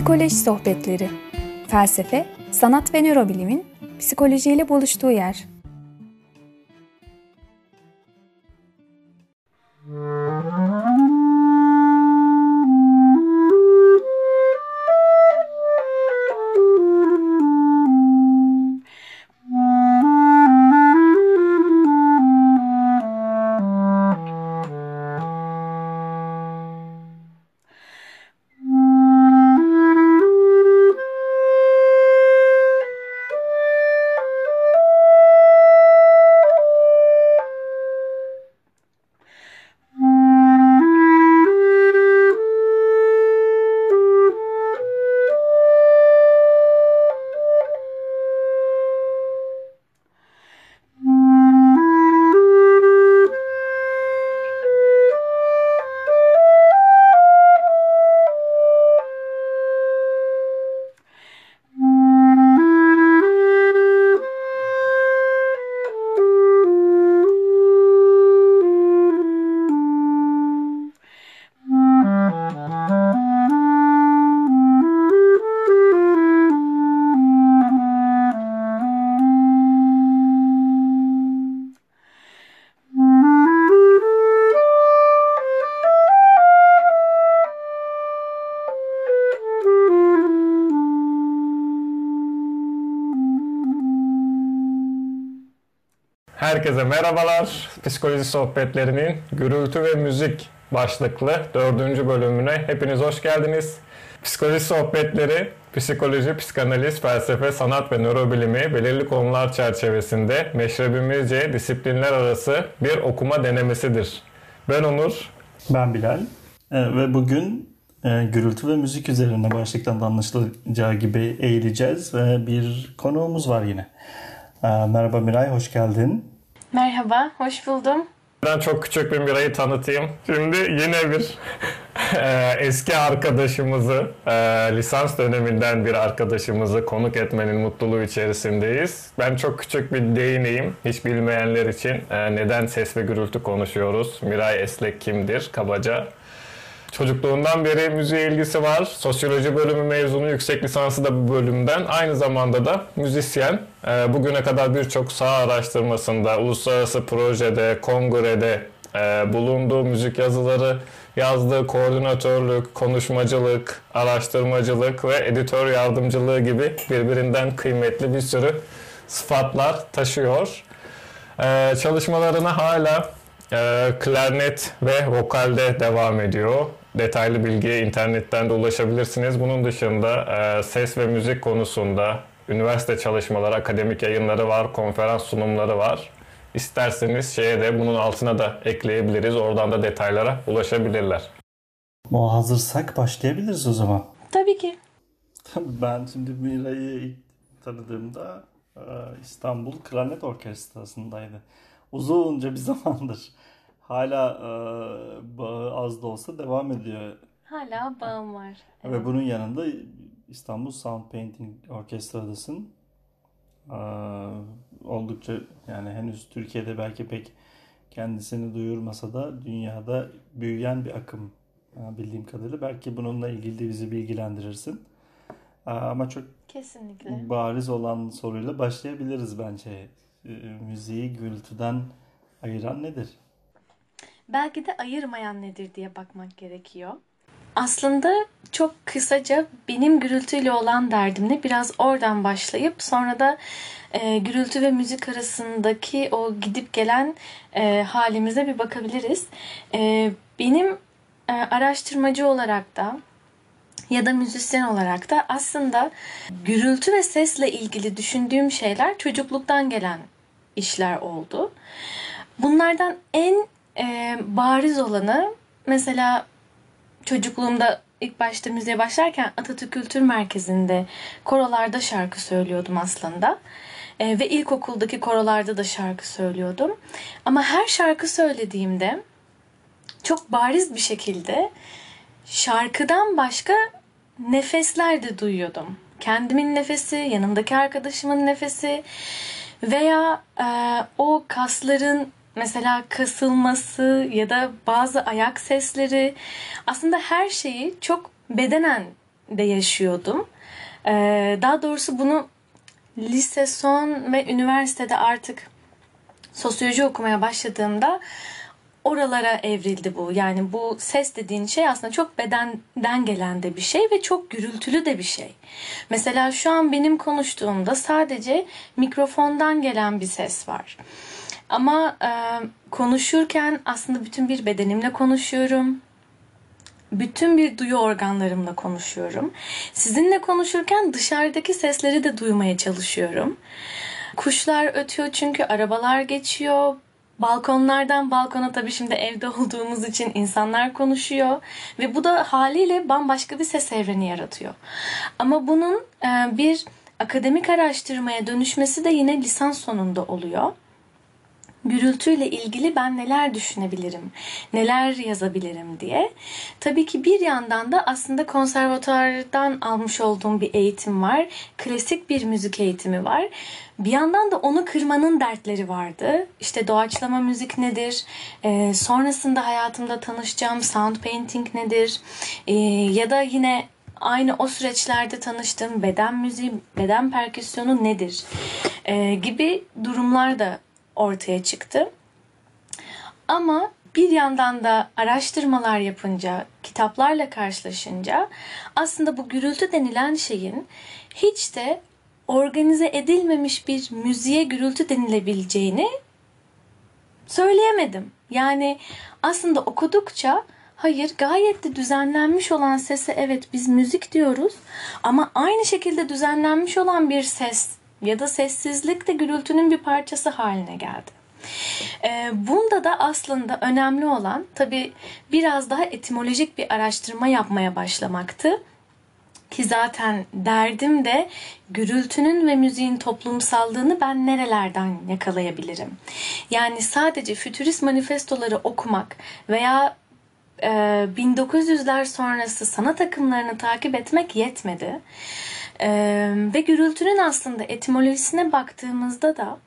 Psikoloji Sohbetleri Felsefe, sanat ve nörobilimin psikolojiyle buluştuğu yer. Herkese merhabalar. Psikoloji sohbetlerinin gürültü ve müzik başlıklı dördüncü bölümüne hepiniz hoş geldiniz. Psikoloji sohbetleri, psikoloji, psikanaliz, felsefe, sanat ve nörobilimi belirli konular çerçevesinde meşrebimizce disiplinler arası bir okuma denemesidir. Ben Onur. Ben Bilal. Ee, ve bugün e, gürültü ve müzik üzerine başlıktan da anlaşılacağı gibi eğileceğiz ve bir konuğumuz var yine. Ee, merhaba Miray, hoş geldin. Merhaba, hoş buldum. Ben çok küçük bir Miray'ı tanıtayım. Şimdi yine bir e, eski arkadaşımızı, e, lisans döneminden bir arkadaşımızı konuk etmenin mutluluğu içerisindeyiz. Ben çok küçük bir değineyim. Hiç bilmeyenler için e, neden ses ve gürültü konuşuyoruz? Miray Eslek kimdir? Kabaca Çocukluğundan beri müziğe ilgisi var. Sosyoloji bölümü mezunu, yüksek lisansı da bu bölümden. Aynı zamanda da müzisyen. E, bugüne kadar birçok saha araştırmasında, uluslararası projede, kongrede e, bulunduğu müzik yazıları, yazdığı koordinatörlük, konuşmacılık, araştırmacılık ve editör yardımcılığı gibi birbirinden kıymetli bir sürü sıfatlar taşıyor. E, çalışmalarına hala e, klarnet ve vokalde devam ediyor. Detaylı bilgiye internetten de ulaşabilirsiniz. Bunun dışında e, ses ve müzik konusunda üniversite çalışmaları, akademik yayınları var, konferans sunumları var. İsterseniz şeye de bunun altına da ekleyebiliriz. Oradan da detaylara ulaşabilirler. O hazırsak başlayabiliriz o zaman. Tabii ki. ben şimdi Mira'yı ilk tanıdığımda e, İstanbul Klarnet Orkestrası'ndaydı. Uzunca bir zamandır hala e, bağı az da olsa devam ediyor. Hala bağım var. Evet. Ve bunun yanında İstanbul Sound Painting Orkestra'dasın. Ee, oldukça yani henüz Türkiye'de belki pek kendisini duyurmasa da dünyada büyüyen bir akım bildiğim kadarıyla. Belki bununla ilgili de bizi bilgilendirirsin. Ee, ama çok Kesinlikle. bariz olan soruyla başlayabiliriz bence. Ee, müziği gürültüden ayıran nedir? Belki de ayırmayan nedir diye bakmak gerekiyor. Aslında çok kısaca benim gürültüyle olan derdimle biraz oradan başlayıp sonra da e, gürültü ve müzik arasındaki o gidip gelen e, halimize bir bakabiliriz. E, benim e, araştırmacı olarak da ya da müzisyen olarak da aslında gürültü ve sesle ilgili düşündüğüm şeyler çocukluktan gelen işler oldu. Bunlardan en e, bariz olanı mesela çocukluğumda ilk başta müziğe başlarken Atatürk Kültür Merkezi'nde korolarda şarkı söylüyordum aslında. E, ve ilkokuldaki korolarda da şarkı söylüyordum. Ama her şarkı söylediğimde çok bariz bir şekilde şarkıdan başka nefesler de duyuyordum. Kendimin nefesi, yanımdaki arkadaşımın nefesi veya e, o kasların mesela kasılması ya da bazı ayak sesleri aslında her şeyi çok bedenen de yaşıyordum. Ee, daha doğrusu bunu lise son ve üniversitede artık sosyoloji okumaya başladığımda oralara evrildi bu. Yani bu ses dediğin şey aslında çok bedenden gelen de bir şey ve çok gürültülü de bir şey. Mesela şu an benim konuştuğumda sadece mikrofondan gelen bir ses var. Ama e, konuşurken aslında bütün bir bedenimle konuşuyorum. Bütün bir duyu organlarımla konuşuyorum. Sizinle konuşurken dışarıdaki sesleri de duymaya çalışıyorum. Kuşlar ötüyor çünkü arabalar geçiyor. Balkonlardan balkona tabii şimdi evde olduğumuz için insanlar konuşuyor ve bu da haliyle bambaşka bir ses evreni yaratıyor. Ama bunun e, bir akademik araştırmaya dönüşmesi de yine lisans sonunda oluyor gürültüyle ilgili ben neler düşünebilirim, neler yazabilirim diye. Tabii ki bir yandan da aslında konservatuardan almış olduğum bir eğitim var. Klasik bir müzik eğitimi var. Bir yandan da onu kırmanın dertleri vardı. İşte doğaçlama müzik nedir? Ee, sonrasında hayatımda tanışacağım sound painting nedir? Ee, ya da yine aynı o süreçlerde tanıştığım beden müziği, beden perküsyonu nedir? Ee, gibi durumlar da ortaya çıktı. Ama bir yandan da araştırmalar yapınca, kitaplarla karşılaşınca aslında bu gürültü denilen şeyin hiç de organize edilmemiş bir müziğe gürültü denilebileceğini söyleyemedim. Yani aslında okudukça hayır gayet de düzenlenmiş olan sese evet biz müzik diyoruz ama aynı şekilde düzenlenmiş olan bir ses ya da sessizlik de gürültünün bir parçası haline geldi. E, bunda da aslında önemli olan tabii biraz daha etimolojik bir araştırma yapmaya başlamaktı. Ki zaten derdim de gürültünün ve müziğin toplumsallığını ben nerelerden yakalayabilirim? Yani sadece fütürist manifestoları okumak veya 1900'ler sonrası sanat akımlarını takip etmek yetmedi. Ee, ve gürültünün aslında etimolojisine baktığımızda da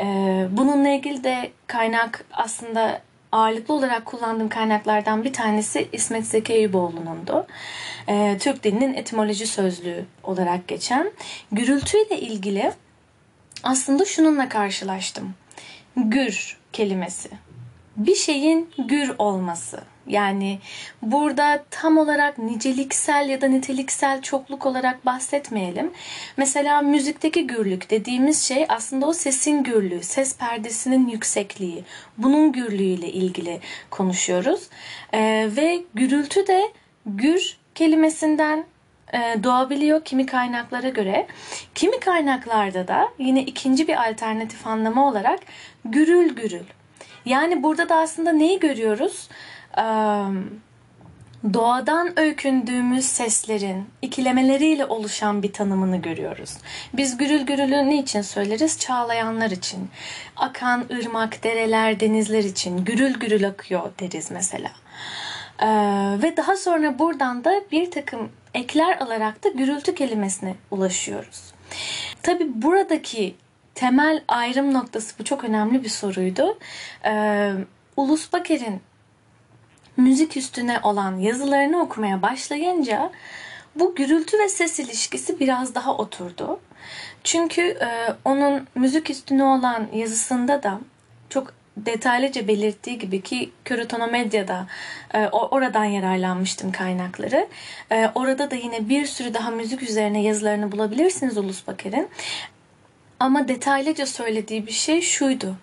e, bununla ilgili de kaynak aslında ağırlıklı olarak kullandığım kaynaklardan bir tanesi İsmet Zeki Eyüboğlu'nundu. Ee, Türk dilinin etimoloji sözlüğü olarak geçen. Gürültüyle ilgili aslında şununla karşılaştım. Gür kelimesi. Bir şeyin gür olması. Yani burada tam olarak niceliksel ya da niteliksel çokluk olarak bahsetmeyelim. Mesela müzikteki gürlük dediğimiz şey aslında o sesin gürlüğü, ses perdesinin yüksekliği. Bunun gürlüğüyle ilgili konuşuyoruz. Ee, ve gürültü de gür kelimesinden e, doğabiliyor kimi kaynaklara göre. Kimi kaynaklarda da yine ikinci bir alternatif anlamı olarak gürül gürül. Yani burada da aslında neyi görüyoruz? Doğadan öykündüğümüz seslerin ikilemeleriyle oluşan bir tanımını görüyoruz. Biz gürül gürülü niçin söyleriz? Çağlayanlar için. Akan ırmak, dereler, denizler için gürül gürül akıyor deriz mesela. Ee, ve daha sonra buradan da bir takım ekler alarak da gürültü kelimesine ulaşıyoruz. Tabi buradaki temel ayrım noktası bu çok önemli bir soruydu. Ee, Ulus Baker'in müzik üstüne olan yazılarını okumaya başlayınca bu gürültü ve ses ilişkisi biraz daha oturdu. Çünkü e, onun müzik üstüne olan yazısında da çok detaylıca belirttiği gibi ki Köritonomedya'da e, oradan yararlanmıştım kaynakları. E, orada da yine bir sürü daha müzik üzerine yazılarını bulabilirsiniz Ulus Baker'in. Ama detaylıca söylediği bir şey şuydu.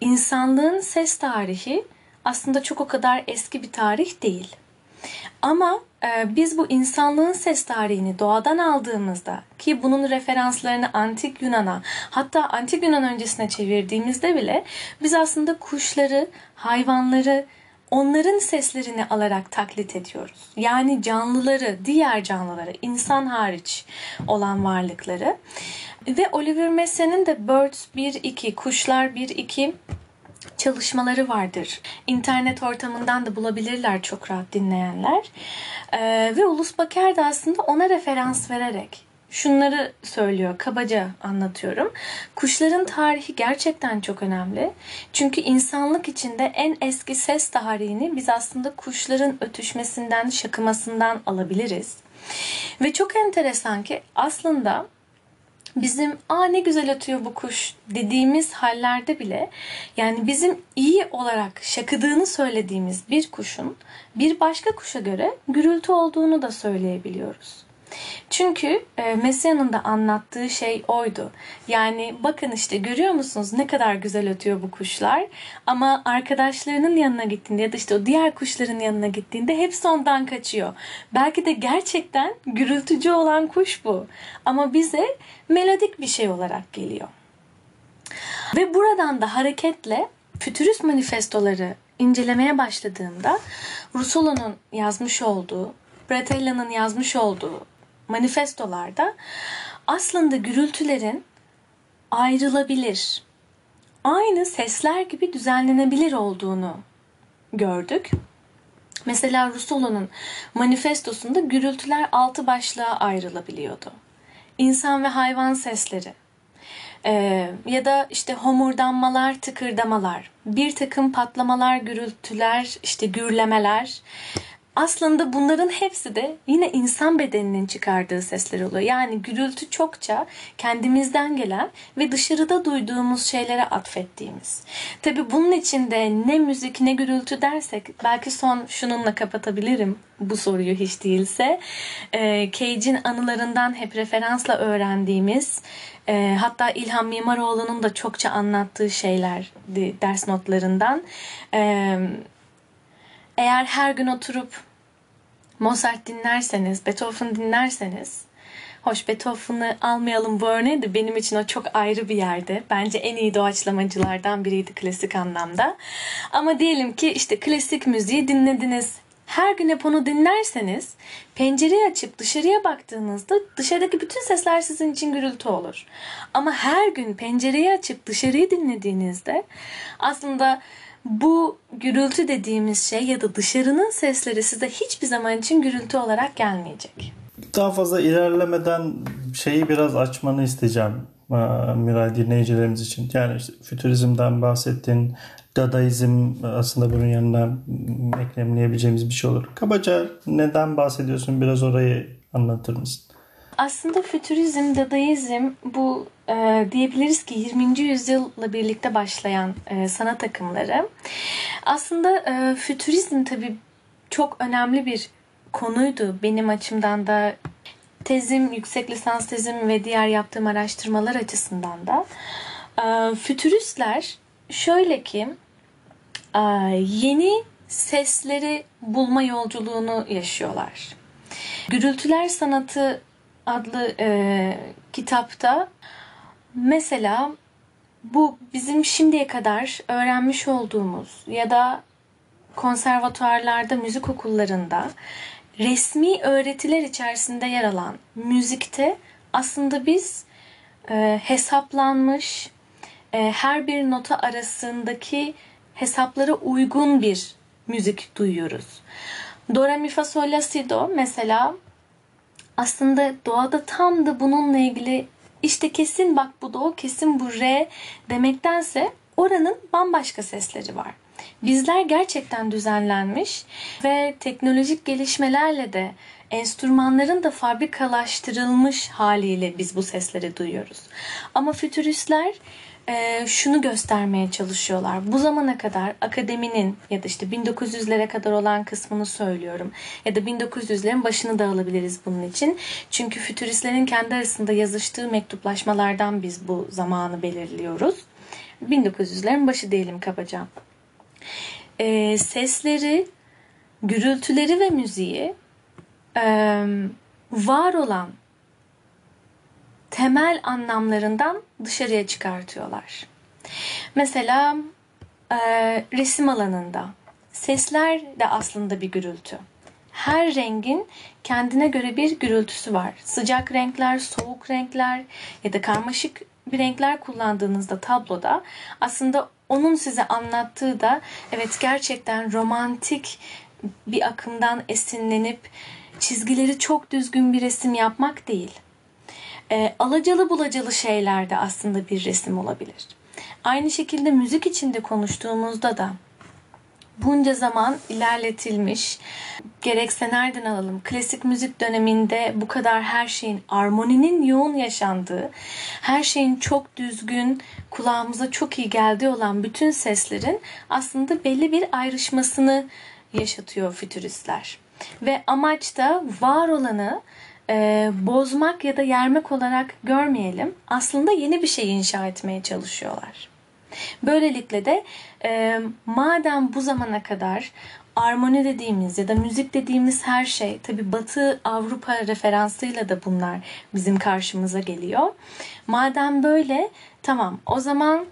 İnsanlığın ses tarihi aslında çok o kadar eski bir tarih değil. Ama e, biz bu insanlığın ses tarihini doğadan aldığımızda ki bunun referanslarını antik Yunan'a hatta antik Yunan öncesine çevirdiğimizde bile biz aslında kuşları, hayvanları, onların seslerini alarak taklit ediyoruz. Yani canlıları, diğer canlıları, insan hariç olan varlıkları. Ve Oliver Messe'nin de Birds 1-2, Kuşlar 1-2 çalışmaları vardır. İnternet ortamından da bulabilirler çok rahat dinleyenler. Ee, ve Ulus Baker de aslında ona referans vererek şunları söylüyor, kabaca anlatıyorum. Kuşların tarihi gerçekten çok önemli. Çünkü insanlık içinde en eski ses tarihini biz aslında kuşların ötüşmesinden, şakımasından alabiliriz. Ve çok enteresan ki aslında bizim aa ne güzel ötüyor bu kuş dediğimiz hallerde bile yani bizim iyi olarak şakıdığını söylediğimiz bir kuşun bir başka kuşa göre gürültü olduğunu da söyleyebiliyoruz. Çünkü e, Messia'nın da anlattığı şey oydu. Yani bakın işte görüyor musunuz ne kadar güzel ötüyor bu kuşlar. Ama arkadaşlarının yanına gittiğinde ya da işte o diğer kuşların yanına gittiğinde hepsi ondan kaçıyor. Belki de gerçekten gürültücü olan kuş bu. Ama bize melodik bir şey olarak geliyor. Ve buradan da hareketle fütürist manifestoları incelemeye başladığımda Rousseau'nun yazmış olduğu, Bretella'nın yazmış olduğu manifestolarda aslında gürültülerin ayrılabilir, aynı sesler gibi düzenlenebilir olduğunu gördük. Mesela Rousseau'nun manifestosunda gürültüler altı başlığa ayrılabiliyordu. İnsan ve hayvan sesleri, ee, ya da işte homurdanmalar, tıkırdamalar, bir takım patlamalar, gürültüler, işte gürlemeler, aslında bunların hepsi de yine insan bedeninin çıkardığı sesler oluyor. Yani gürültü çokça kendimizden gelen ve dışarıda duyduğumuz şeylere atfettiğimiz. Tabi bunun içinde ne müzik ne gürültü dersek belki son şununla kapatabilirim bu soruyu hiç değilse. E, Cage'in anılarından hep referansla öğrendiğimiz e, hatta İlhan Mimaroğlu'nun da çokça anlattığı şeyler ders notlarından. E, eğer her gün oturup Mozart dinlerseniz, Beethoven dinlerseniz, hoş Beethoven'ı almayalım bu örneği de benim için o çok ayrı bir yerde. Bence en iyi doğaçlamacılardan biriydi klasik anlamda. Ama diyelim ki işte klasik müziği dinlediniz. Her gün hep onu dinlerseniz pencereyi açıp dışarıya baktığınızda dışarıdaki bütün sesler sizin için gürültü olur. Ama her gün pencereyi açıp dışarıyı dinlediğinizde aslında bu gürültü dediğimiz şey ya da dışarının sesleri size hiçbir zaman için gürültü olarak gelmeyecek. Daha fazla ilerlemeden şeyi biraz açmanı isteyeceğim e, Miray dinleyicilerimiz için. Yani işte fütürizmden bahsettin, Dadaizm aslında bunun yanına eklemleyebileceğimiz bir şey olur. Kabaca neden bahsediyorsun? Biraz orayı anlatır mısın? Aslında fütürizm, dadaizm bu e, diyebiliriz ki 20. yüzyılla birlikte başlayan e, sanat akımları. Aslında e, fütürizm tabii çok önemli bir konuydu benim açımdan da tezim, yüksek lisans tezim ve diğer yaptığım araştırmalar açısından da. E, fütüristler şöyle ki e, yeni sesleri bulma yolculuğunu yaşıyorlar. Gürültüler Sanatı adlı e, kitapta mesela bu bizim şimdiye kadar öğrenmiş olduğumuz ya da konservatuarlarda, müzik okullarında resmi öğretiler içerisinde yer alan müzikte aslında biz e, hesaplanmış e, her bir nota arasındaki hesaplara uygun bir müzik duyuyoruz. Do, re, mi, fa, sol, la, si, do mesela aslında doğada tam da bununla ilgili işte kesin bak bu do, kesin bu re demektense oranın bambaşka sesleri var. Bizler gerçekten düzenlenmiş ve teknolojik gelişmelerle de enstrümanların da fabrikalaştırılmış haliyle biz bu sesleri duyuyoruz. Ama fütüristler e, şunu göstermeye çalışıyorlar. Bu zamana kadar akademinin ya da işte 1900'lere kadar olan kısmını söylüyorum. Ya da 1900'lerin başını da alabiliriz bunun için. Çünkü fütüristlerin kendi arasında yazıştığı mektuplaşmalardan biz bu zamanı belirliyoruz. 1900'lerin başı diyelim kabaca. E, sesleri, gürültüleri ve müziği e, var olan temel anlamlarından dışarıya çıkartıyorlar. Mesela e, resim alanında sesler de aslında bir gürültü. Her rengin kendine göre bir gürültüsü var. Sıcak renkler, soğuk renkler ya da karmaşık bir renkler kullandığınızda tabloda aslında onun size anlattığı da evet gerçekten romantik bir akımdan esinlenip çizgileri çok düzgün bir resim yapmak değil e, alacalı bulacalı şeyler de aslında bir resim olabilir. Aynı şekilde müzik içinde konuştuğumuzda da bunca zaman ilerletilmiş. Gerekse nereden alalım? Klasik müzik döneminde bu kadar her şeyin armoninin yoğun yaşandığı, her şeyin çok düzgün, kulağımıza çok iyi geldiği olan bütün seslerin aslında belli bir ayrışmasını yaşatıyor fütüristler. Ve amaç da var olanı e, bozmak ya da yermek olarak görmeyelim. Aslında yeni bir şey inşa etmeye çalışıyorlar. Böylelikle de e, madem bu zamana kadar armoni dediğimiz ya da müzik dediğimiz her şey tabi Batı Avrupa referansıyla da bunlar bizim karşımıza geliyor. Madem böyle tamam o zaman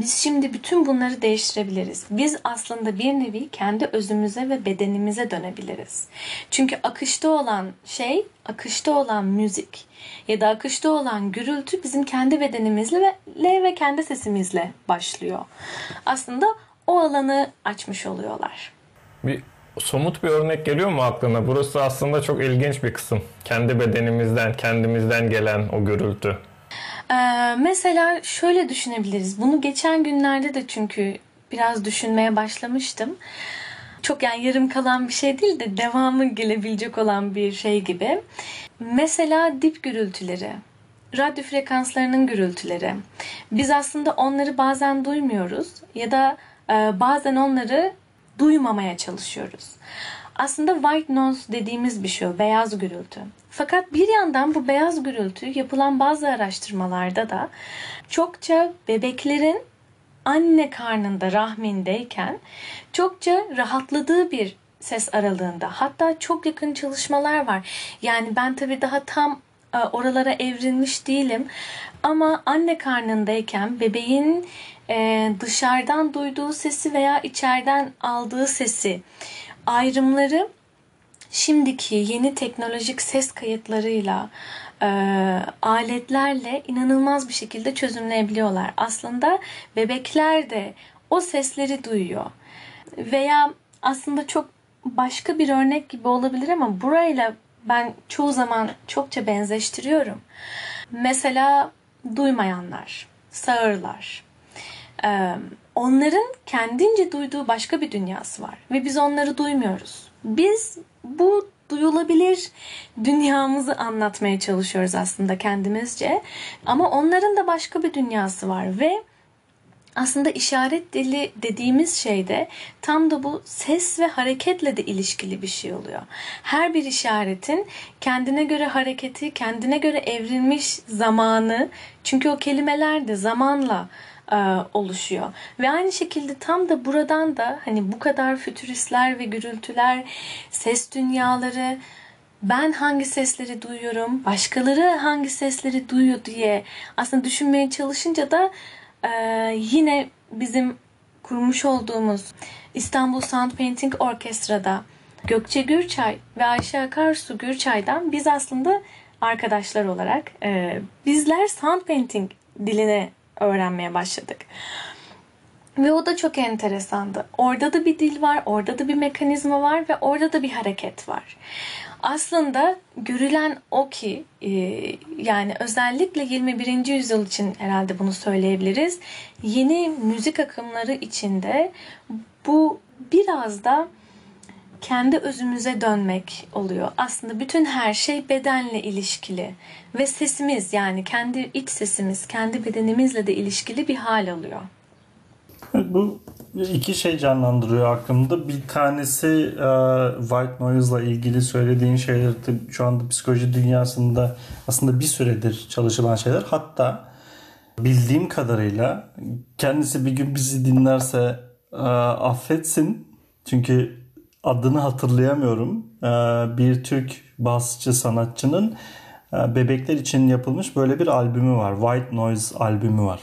biz şimdi bütün bunları değiştirebiliriz. Biz aslında bir nevi kendi özümüze ve bedenimize dönebiliriz. Çünkü akışta olan şey, akışta olan müzik ya da akışta olan gürültü bizim kendi bedenimizle ve, kendi sesimizle başlıyor. Aslında o alanı açmış oluyorlar. Bir somut bir örnek geliyor mu aklına? Burası aslında çok ilginç bir kısım. Kendi bedenimizden, kendimizden gelen o gürültü. Ee, mesela şöyle düşünebiliriz. Bunu geçen günlerde de çünkü biraz düşünmeye başlamıştım. Çok yani yarım kalan bir şey değil de devamı gelebilecek olan bir şey gibi. Mesela dip gürültüleri, radyo frekanslarının gürültüleri. Biz aslında onları bazen duymuyoruz ya da e, bazen onları duymamaya çalışıyoruz. Aslında white noise dediğimiz bir şey o, beyaz gürültü. Fakat bir yandan bu beyaz gürültü yapılan bazı araştırmalarda da çokça bebeklerin anne karnında rahmindeyken çokça rahatladığı bir ses aralığında. Hatta çok yakın çalışmalar var. Yani ben tabii daha tam e, oralara evrilmiş değilim. Ama anne karnındayken bebeğin e, dışarıdan duyduğu sesi veya içeriden aldığı sesi ayrımları şimdiki yeni teknolojik ses kayıtlarıyla e, aletlerle inanılmaz bir şekilde çözümleyebiliyorlar. Aslında bebekler de o sesleri duyuyor. Veya aslında çok başka bir örnek gibi olabilir ama burayla ben çoğu zaman çokça benzeştiriyorum. Mesela duymayanlar, sağırlar. Ee, onların kendince duyduğu başka bir dünyası var ve biz onları duymuyoruz. Biz bu duyulabilir dünyamızı anlatmaya çalışıyoruz aslında kendimizce. Ama onların da başka bir dünyası var ve aslında işaret dili dediğimiz şeyde tam da bu ses ve hareketle de ilişkili bir şey oluyor. Her bir işaretin kendine göre hareketi, kendine göre evrilmiş zamanı çünkü o kelimeler de zamanla oluşuyor. Ve aynı şekilde tam da buradan da hani bu kadar fütüristler ve gürültüler, ses dünyaları, ben hangi sesleri duyuyorum, başkaları hangi sesleri duyuyor diye aslında düşünmeye çalışınca da e, yine bizim kurmuş olduğumuz İstanbul Sound Painting Orkestra'da Gökçe Gürçay ve Ayşe Akarsu Gürçay'dan biz aslında arkadaşlar olarak e, bizler sound painting diline öğrenmeye başladık. Ve o da çok enteresandı. Orada da bir dil var, orada da bir mekanizma var ve orada da bir hareket var. Aslında görülen o ki e, yani özellikle 21. yüzyıl için herhalde bunu söyleyebiliriz. Yeni müzik akımları içinde bu biraz da kendi özümüze dönmek oluyor. Aslında bütün her şey bedenle ilişkili ve sesimiz yani kendi iç sesimiz, kendi bedenimizle de ilişkili bir hal alıyor. Bu iki şey canlandırıyor aklımda. Bir tanesi e, white noise ile ilgili söylediğin şeyler şu anda psikoloji dünyasında aslında bir süredir çalışılan şeyler. Hatta bildiğim kadarıyla kendisi bir gün bizi dinlerse e, affetsin. Çünkü adını hatırlayamıyorum. Ee, bir Türk basçı sanatçının e, bebekler için yapılmış böyle bir albümü var. White Noise albümü var.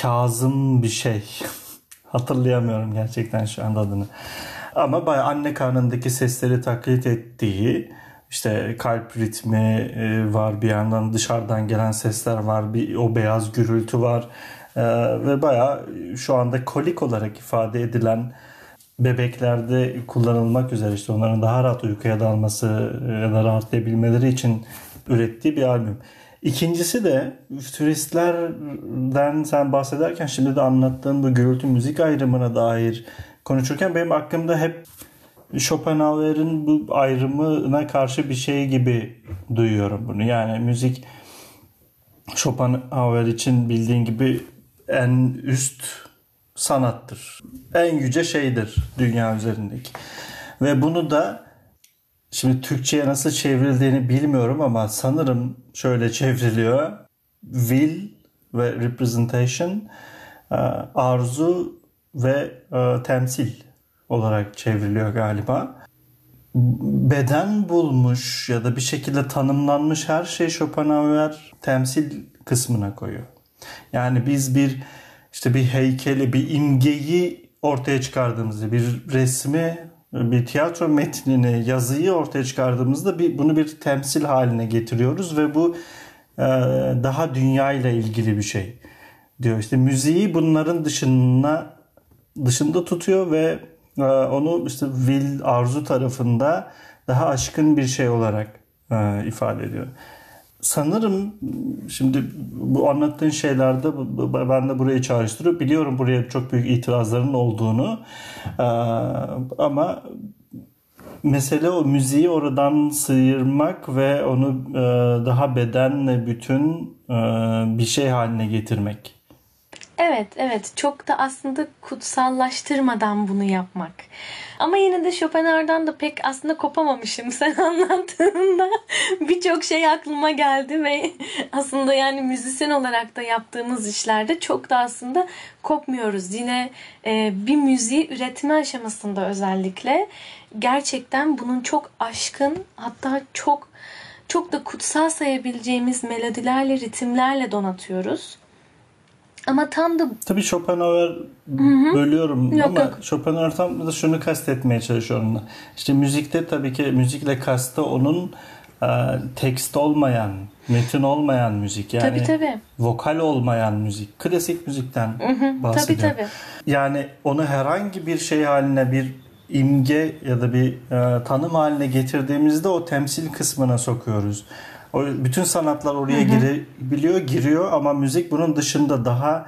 Kazım bir şey. Hatırlayamıyorum gerçekten şu anda adını. Ama bayağı anne karnındaki sesleri taklit ettiği işte kalp ritmi e, var bir yandan dışarıdan gelen sesler var bir o beyaz gürültü var ee, ve bayağı şu anda kolik olarak ifade edilen bebeklerde kullanılmak üzere işte onların daha rahat uykuya dalması ya da rahatlayabilmeleri için ürettiği bir albüm. İkincisi de turistlerden sen bahsederken şimdi de anlattığın bu gürültü müzik ayrımına dair konuşurken benim aklımda hep Schopenhauer'in bu ayrımına karşı bir şey gibi duyuyorum bunu. Yani müzik Schopenhauer için bildiğin gibi en üst sanattır. En yüce şeydir dünya üzerindeki. Ve bunu da şimdi Türkçe'ye nasıl çevrildiğini bilmiyorum ama sanırım şöyle çevriliyor. Will ve representation e, arzu ve e, temsil olarak çevriliyor galiba. Beden bulmuş ya da bir şekilde tanımlanmış her şey Schopenhauer temsil kısmına koyuyor. Yani biz bir işte bir heykeli, bir imgeyi ortaya çıkardığımızda, bir resmi, bir tiyatro metnini, yazıyı ortaya çıkardığımızda bir, bunu bir temsil haline getiriyoruz ve bu e, daha dünya ile ilgili bir şey diyor. İşte müziği bunların dışına dışında tutuyor ve e, onu işte will arzu tarafında daha aşkın bir şey olarak e, ifade ediyor. Sanırım şimdi bu anlattığın şeylerde ben de burayı çağrıştırıyor. Biliyorum buraya çok büyük itirazların olduğunu e, ama mesele o müziği oradan sıyırmak ve onu daha bedenle bütün bir şey haline getirmek. Evet, evet. Çok da aslında kutsallaştırmadan bunu yapmak. Ama yine de Schopenhauer'dan da pek aslında kopamamışım sen anlattığında. Birçok şey aklıma geldi ve aslında yani müzisyen olarak da yaptığımız işlerde çok da aslında kopmuyoruz. Yine e, bir müziği üretme aşamasında özellikle gerçekten bunun çok aşkın hatta çok çok da kutsal sayabileceğimiz melodilerle, ritimlerle donatıyoruz. Ama tam da... Tabii Schopenhauer Hı-hı. bölüyorum yok, ama yok. Schopenhauer tam da şunu kastetmeye çalışıyorum. İşte müzikte tabii ki müzikle kastı onun e, tekst olmayan, metin olmayan müzik. Yani tabii, tabii. vokal olmayan müzik. Klasik müzikten Hı-hı. bahsediyorum. Tabii tabii. Yani onu herhangi bir şey haline bir imge ya da bir e, tanım haline getirdiğimizde o temsil kısmına sokuyoruz. O, bütün sanatlar oraya girebiliyor, giriyor ama müzik bunun dışında daha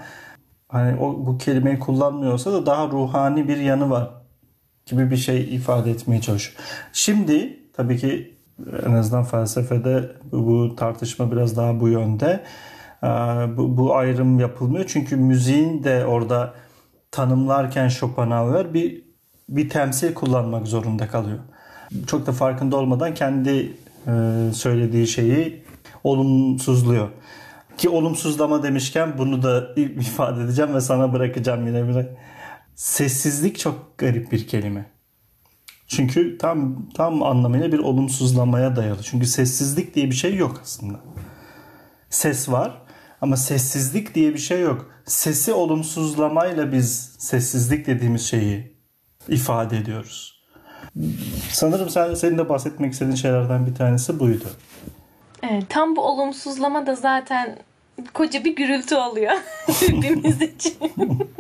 hani o bu kelimeyi kullanmıyorsa da daha ruhani bir yanı var gibi bir şey ifade etmeye çalışıyor. Şimdi tabii ki en azından felsefede bu tartışma biraz daha bu yönde. Bu, bu ayrım yapılmıyor çünkü müziğin de orada tanımlarken Schopenhauer bir bir temsil kullanmak zorunda kalıyor. Çok da farkında olmadan kendi söylediği şeyi olumsuzluyor. Ki olumsuzlama demişken bunu da ifade edeceğim ve sana bırakacağım yine bir. Sessizlik çok garip bir kelime. Çünkü tam tam anlamıyla bir olumsuzlamaya dayalı. Çünkü sessizlik diye bir şey yok aslında. Ses var ama sessizlik diye bir şey yok. Sesi olumsuzlamayla biz sessizlik dediğimiz şeyi ifade ediyoruz. Sanırım sen senin de bahsetmek istediğin şeylerden bir tanesi buydu. Evet, tam bu olumsuzlama da zaten koca bir gürültü oluyor hepimiz için.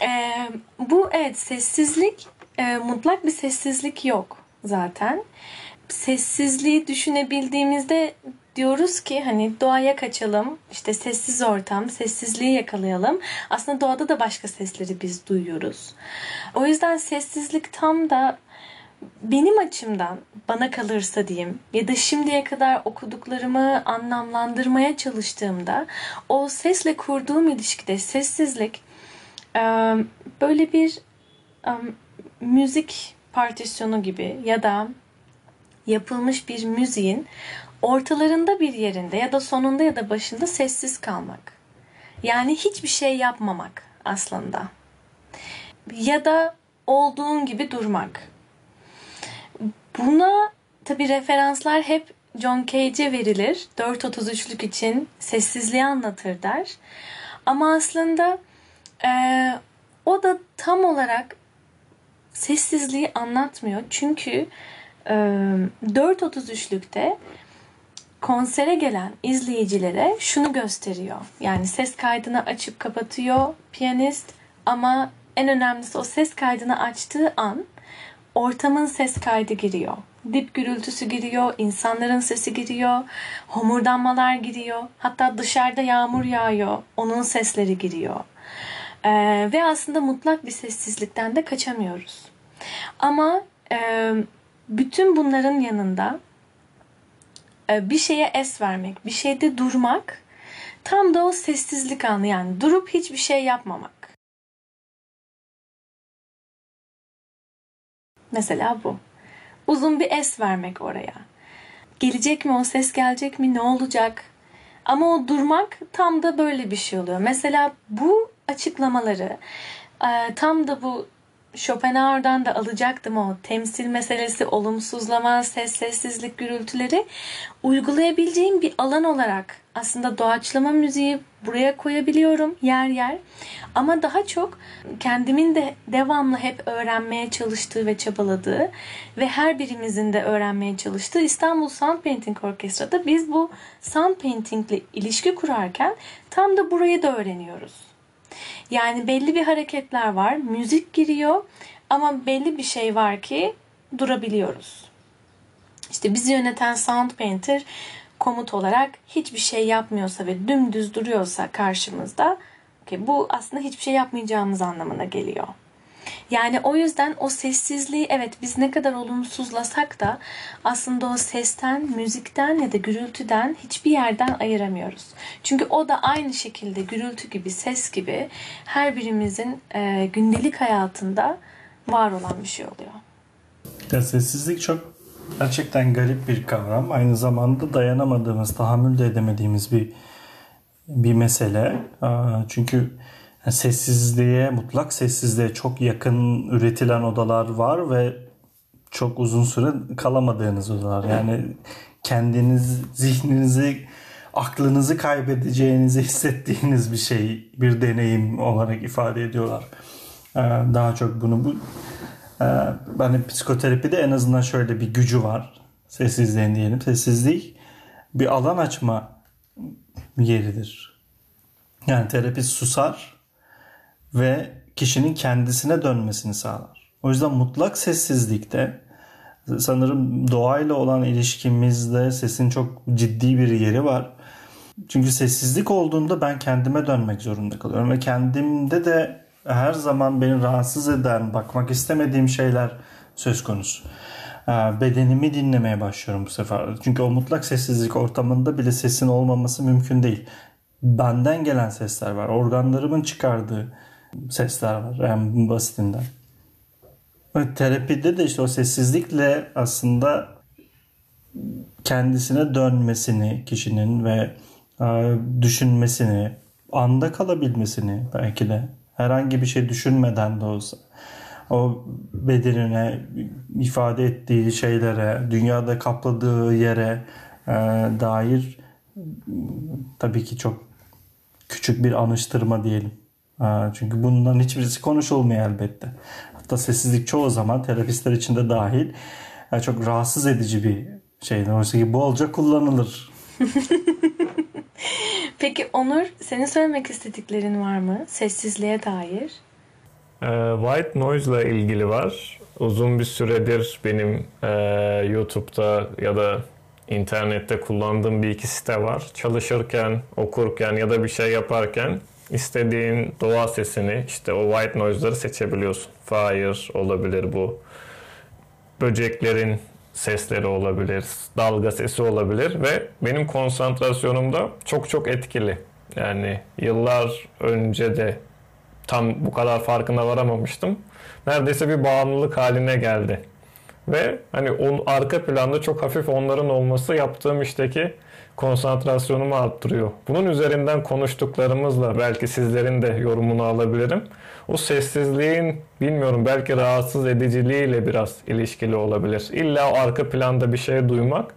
e, bu evet sessizlik e, mutlak bir sessizlik yok zaten. Sessizliği düşünebildiğimizde diyoruz ki hani doğaya kaçalım, işte sessiz ortam, sessizliği yakalayalım. Aslında doğada da başka sesleri biz duyuyoruz. O yüzden sessizlik tam da benim açımdan bana kalırsa diyeyim ya da şimdiye kadar okuduklarımı anlamlandırmaya çalıştığımda o sesle kurduğum ilişkide sessizlik böyle bir müzik partisyonu gibi ya da yapılmış bir müziğin ortalarında bir yerinde ya da sonunda ya da başında sessiz kalmak. Yani hiçbir şey yapmamak aslında. Ya da olduğun gibi durmak. Buna tabi referanslar hep John Cage'e verilir. 4.33'lük için sessizliği anlatır der. Ama aslında e, o da tam olarak sessizliği anlatmıyor. Çünkü 4.33'lükte konsere gelen izleyicilere şunu gösteriyor. Yani ses kaydını açıp kapatıyor piyanist ama en önemlisi o ses kaydını açtığı an ortamın ses kaydı giriyor. Dip gürültüsü giriyor, insanların sesi giriyor, homurdanmalar giriyor. Hatta dışarıda yağmur yağıyor, onun sesleri giriyor. Ee, ve aslında mutlak bir sessizlikten de kaçamıyoruz. Ama e, bütün bunların yanında e, bir şeye es vermek, bir şeyde durmak tam da o sessizlik anı yani durup hiçbir şey yapmamak. Mesela bu. Uzun bir es vermek oraya. Gelecek mi o ses gelecek mi ne olacak? Ama o durmak tam da böyle bir şey oluyor. Mesela bu açıklamaları e, tam da bu Schopenhauer'dan da alacaktım o temsil meselesi, olumsuzlama, ses, sessizlik, gürültüleri uygulayabileceğim bir alan olarak aslında doğaçlama müziği buraya koyabiliyorum yer yer. Ama daha çok kendimin de devamlı hep öğrenmeye çalıştığı ve çabaladığı ve her birimizin de öğrenmeye çalıştığı İstanbul Sound Painting Orkestra'da biz bu sound painting ile ilişki kurarken tam da burayı da öğreniyoruz. Yani belli bir hareketler var, müzik giriyor ama belli bir şey var ki durabiliyoruz. İşte bizi yöneten sound painter komut olarak hiçbir şey yapmıyorsa ve dümdüz duruyorsa karşımızda okay, bu aslında hiçbir şey yapmayacağımız anlamına geliyor. Yani o yüzden o sessizliği evet biz ne kadar olumsuzlasak da aslında o sesten, müzikten ya da gürültüden hiçbir yerden ayıramıyoruz. Çünkü o da aynı şekilde gürültü gibi, ses gibi her birimizin e, gündelik hayatında var olan bir şey oluyor. Ya sessizlik çok gerçekten garip bir kavram. Aynı zamanda dayanamadığımız, tahammül de edemediğimiz bir bir mesele. Çünkü sessizliğe, mutlak sessizliğe çok yakın üretilen odalar var ve çok uzun süre kalamadığınız odalar. Yani kendiniz, zihninizi, aklınızı kaybedeceğinizi hissettiğiniz bir şey, bir deneyim olarak ifade ediyorlar. Daha çok bunu bu ben psikoterapide en azından şöyle bir gücü var. Sessizliğin diyelim. Sessizlik bir alan açma yeridir. Yani terapist susar ve kişinin kendisine dönmesini sağlar. O yüzden mutlak sessizlikte sanırım doğayla olan ilişkimizde sesin çok ciddi bir yeri var. Çünkü sessizlik olduğunda ben kendime dönmek zorunda kalıyorum ve kendimde de her zaman beni rahatsız eden, bakmak istemediğim şeyler söz konusu. Ee, bedenimi dinlemeye başlıyorum bu sefer. Çünkü o mutlak sessizlik ortamında bile sesin olmaması mümkün değil. Benden gelen sesler var. Organlarımın çıkardığı sesler var. En basitinden. Terapide de işte o sessizlikle aslında kendisine dönmesini kişinin ve e, düşünmesini, anda kalabilmesini belki de herhangi bir şey düşünmeden de olsa o bedenine ifade ettiği şeylere, dünyada kapladığı yere e, dair tabii ki çok küçük bir anıştırma diyelim. Çünkü bundan hiçbirisi konuşulmuyor elbette. Hatta sessizlik çoğu zaman terapistler için de dahil çok rahatsız edici bir şey. Oysa ki bolca kullanılır. Peki Onur, senin söylemek istediklerin var mı sessizliğe dair? Ee, white noise ile ilgili var. Uzun bir süredir benim e, YouTube'da ya da internette kullandığım bir iki site var. Çalışırken, okurken ya da bir şey yaparken istediğin doğa sesini işte o white noise'ları seçebiliyorsun. Fire olabilir bu. Böceklerin sesleri olabilir, dalga sesi olabilir ve benim konsantrasyonumda çok çok etkili. Yani yıllar önce de tam bu kadar farkına varamamıştım. Neredeyse bir bağımlılık haline geldi. Ve hani on, arka planda çok hafif onların olması yaptığım işteki konsantrasyonumu arttırıyor. Bunun üzerinden konuştuklarımızla belki sizlerin de yorumunu alabilirim. O sessizliğin bilmiyorum belki rahatsız ediciliğiyle biraz ilişkili olabilir. İlla o arka planda bir şey duymak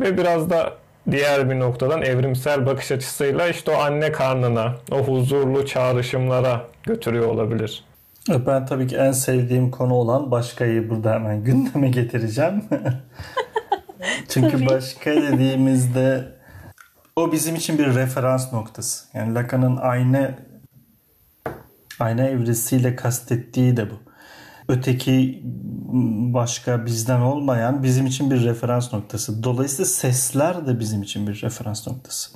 ve biraz da diğer bir noktadan evrimsel bakış açısıyla işte o anne karnına, o huzurlu çağrışımlara götürüyor olabilir. Ben tabii ki en sevdiğim konu olan başkayı burada hemen gündeme getireceğim. Çünkü tabii. başka dediğimizde o bizim için bir referans noktası. Yani Lacan'ın ayna ayna evresiyle kastettiği de bu. Öteki başka bizden olmayan bizim için bir referans noktası. Dolayısıyla sesler de bizim için bir referans noktası.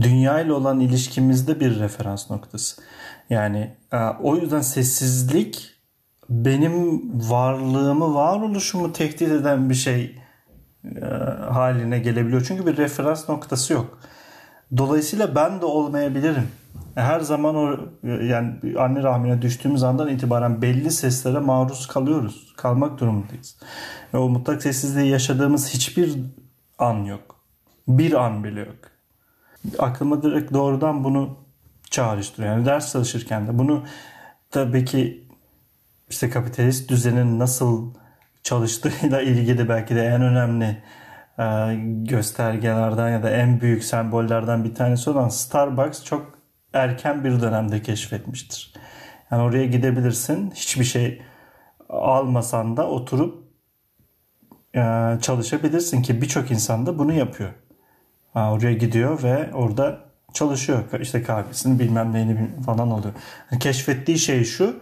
dünya ile olan ilişkimizde bir referans noktası. Yani e, o yüzden sessizlik benim varlığımı, varoluşumu tehdit eden bir şey haline gelebiliyor. Çünkü bir referans noktası yok. Dolayısıyla ben de olmayabilirim. Her zaman o yani anne rahmine düştüğümüz andan itibaren belli seslere maruz kalıyoruz. Kalmak durumundayız. Ve o mutlak sessizliği yaşadığımız hiçbir an yok. Bir an bile yok. Aklıma direkt doğrudan bunu çağrıştırıyor. Yani ders çalışırken de bunu tabii ki işte kapitalist düzenin nasıl çalıştığıyla ilgili belki de en önemli e, göstergelerden ya da en büyük sembollerden bir tanesi olan Starbucks çok erken bir dönemde keşfetmiştir. Yani oraya gidebilirsin hiçbir şey almasan da oturup e, çalışabilirsin ki birçok insan da bunu yapıyor. Oraya gidiyor ve orada çalışıyor. İşte kahvesini bilmem neyini falan oluyor. keşfettiği şey şu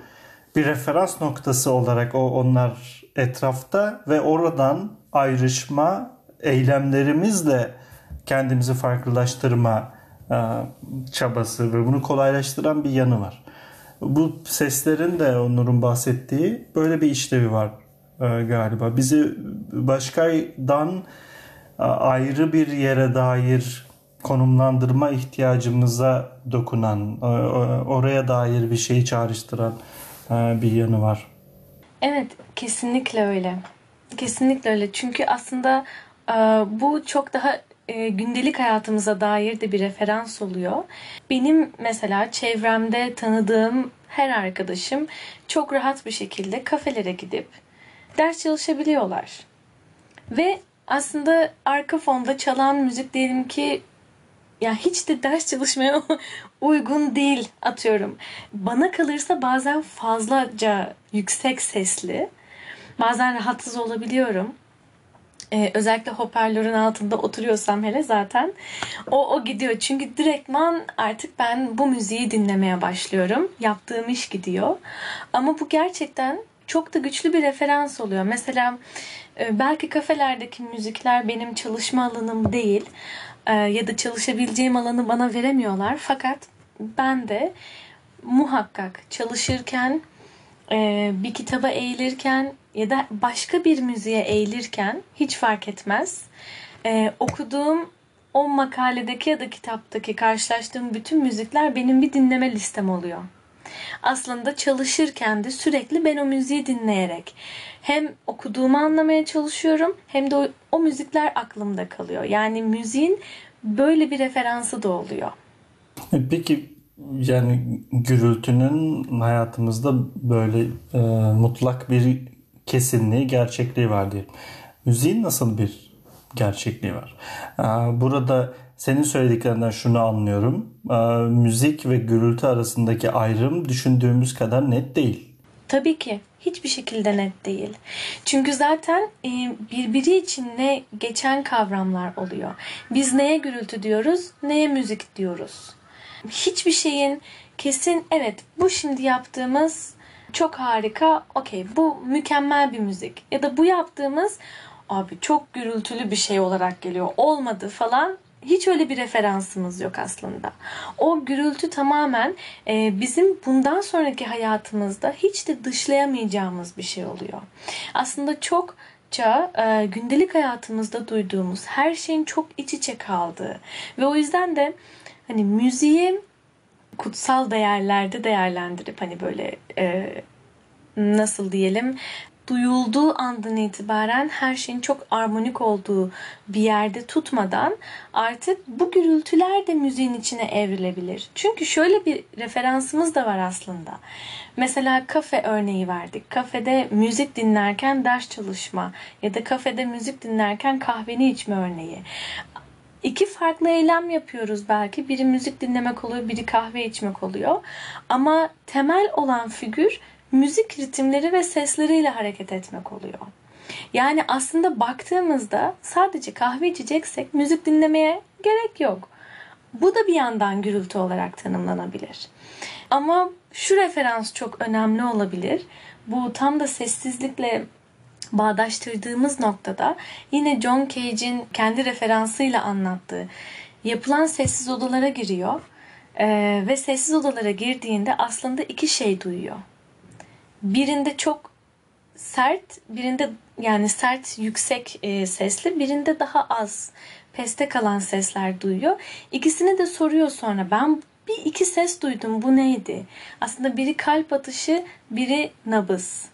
bir referans noktası olarak o onlar etrafta ve oradan ayrışma eylemlerimizle kendimizi farklılaştırma e, çabası ve bunu kolaylaştıran bir yanı var. Bu seslerin de Onur'un bahsettiği böyle bir işlevi var e, galiba. Bizi başkadan e, ayrı bir yere dair konumlandırma ihtiyacımıza dokunan, oraya dair bir şeyi çağrıştıran bir yanı var. Evet, kesinlikle öyle. Kesinlikle öyle. Çünkü aslında bu çok daha gündelik hayatımıza dair de bir referans oluyor. Benim mesela çevremde tanıdığım her arkadaşım çok rahat bir şekilde kafelere gidip ders çalışabiliyorlar. Ve aslında arka fonda çalan müzik diyelim ki ya hiç de ders çalışmaya uygun değil atıyorum. Bana kalırsa bazen fazlaca yüksek sesli. Bazen rahatsız olabiliyorum. Ee, özellikle hoparlörün altında oturuyorsam hele zaten o, o gidiyor. Çünkü direktman artık ben bu müziği dinlemeye başlıyorum. Yaptığım iş gidiyor. Ama bu gerçekten çok da güçlü bir referans oluyor. Mesela e, belki kafelerdeki müzikler benim çalışma alanım değil e, ya da çalışabileceğim alanı bana veremiyorlar. Fakat ben de muhakkak çalışırken, e, bir kitaba eğilirken ya da başka bir müziğe eğilirken hiç fark etmez. E, okuduğum o makaledeki ya da kitaptaki karşılaştığım bütün müzikler benim bir dinleme listem oluyor. Aslında çalışırken de sürekli ben o müziği dinleyerek hem okuduğumu anlamaya çalışıyorum hem de o, o müzikler aklımda kalıyor. Yani müziğin böyle bir referansı da oluyor. Peki yani gürültünün hayatımızda böyle e, mutlak bir kesinliği, gerçekliği var diye. Müziğin nasıl bir gerçekliği var? Burada senin söylediklerinden şunu anlıyorum. Müzik ve gürültü arasındaki ayrım düşündüğümüz kadar net değil. Tabii ki hiçbir şekilde net değil. Çünkü zaten e, birbiri için ne geçen kavramlar oluyor. Biz neye gürültü diyoruz, neye müzik diyoruz. Hiçbir şeyin kesin evet bu şimdi yaptığımız çok harika, okey bu mükemmel bir müzik. Ya da bu yaptığımız abi çok gürültülü bir şey olarak geliyor olmadı falan hiç öyle bir referansımız yok aslında. O gürültü tamamen e, bizim bundan sonraki hayatımızda hiç de dışlayamayacağımız bir şey oluyor. Aslında çokça e, gündelik hayatımızda duyduğumuz her şeyin çok iç içe kaldığı ve o yüzden de hani müziği kutsal değerlerde değerlendirip hani böyle e, nasıl diyelim duyulduğu andan itibaren her şeyin çok armonik olduğu bir yerde tutmadan artık bu gürültüler de müziğin içine evrilebilir. Çünkü şöyle bir referansımız da var aslında. Mesela kafe örneği verdik. Kafede müzik dinlerken ders çalışma ya da kafede müzik dinlerken kahveni içme örneği. İki farklı eylem yapıyoruz belki. Biri müzik dinlemek oluyor, biri kahve içmek oluyor. Ama temel olan figür müzik ritimleri ve sesleriyle hareket etmek oluyor. Yani aslında baktığımızda sadece kahve içeceksek müzik dinlemeye gerek yok. Bu da bir yandan gürültü olarak tanımlanabilir. Ama şu referans çok önemli olabilir. Bu tam da sessizlikle bağdaştırdığımız noktada yine John Cage'in kendi referansıyla anlattığı yapılan sessiz odalara giriyor. Ee, ve sessiz odalara girdiğinde aslında iki şey duyuyor. Birinde çok sert, birinde yani sert, yüksek e, sesli, birinde daha az peste kalan sesler duyuyor. İkisini de soruyor sonra. Ben bir iki ses duydum. Bu neydi? Aslında biri kalp atışı, biri nabız.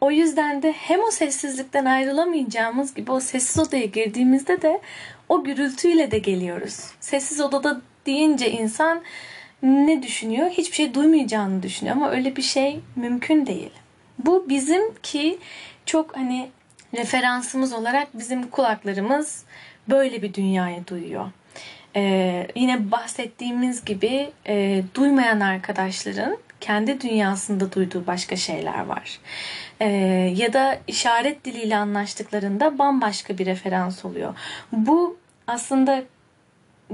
O yüzden de hem o sessizlikten ayrılamayacağımız gibi o sessiz odaya girdiğimizde de o gürültüyle de geliyoruz. Sessiz odada deyince insan ne düşünüyor? Hiçbir şey duymayacağını düşünüyor ama öyle bir şey mümkün değil. Bu bizim ki çok hani referansımız olarak bizim kulaklarımız böyle bir dünyayı duyuyor. Ee, yine bahsettiğimiz gibi e, duymayan arkadaşların kendi dünyasında duyduğu başka şeyler var. Ee, ya da işaret diliyle anlaştıklarında bambaşka bir referans oluyor. Bu aslında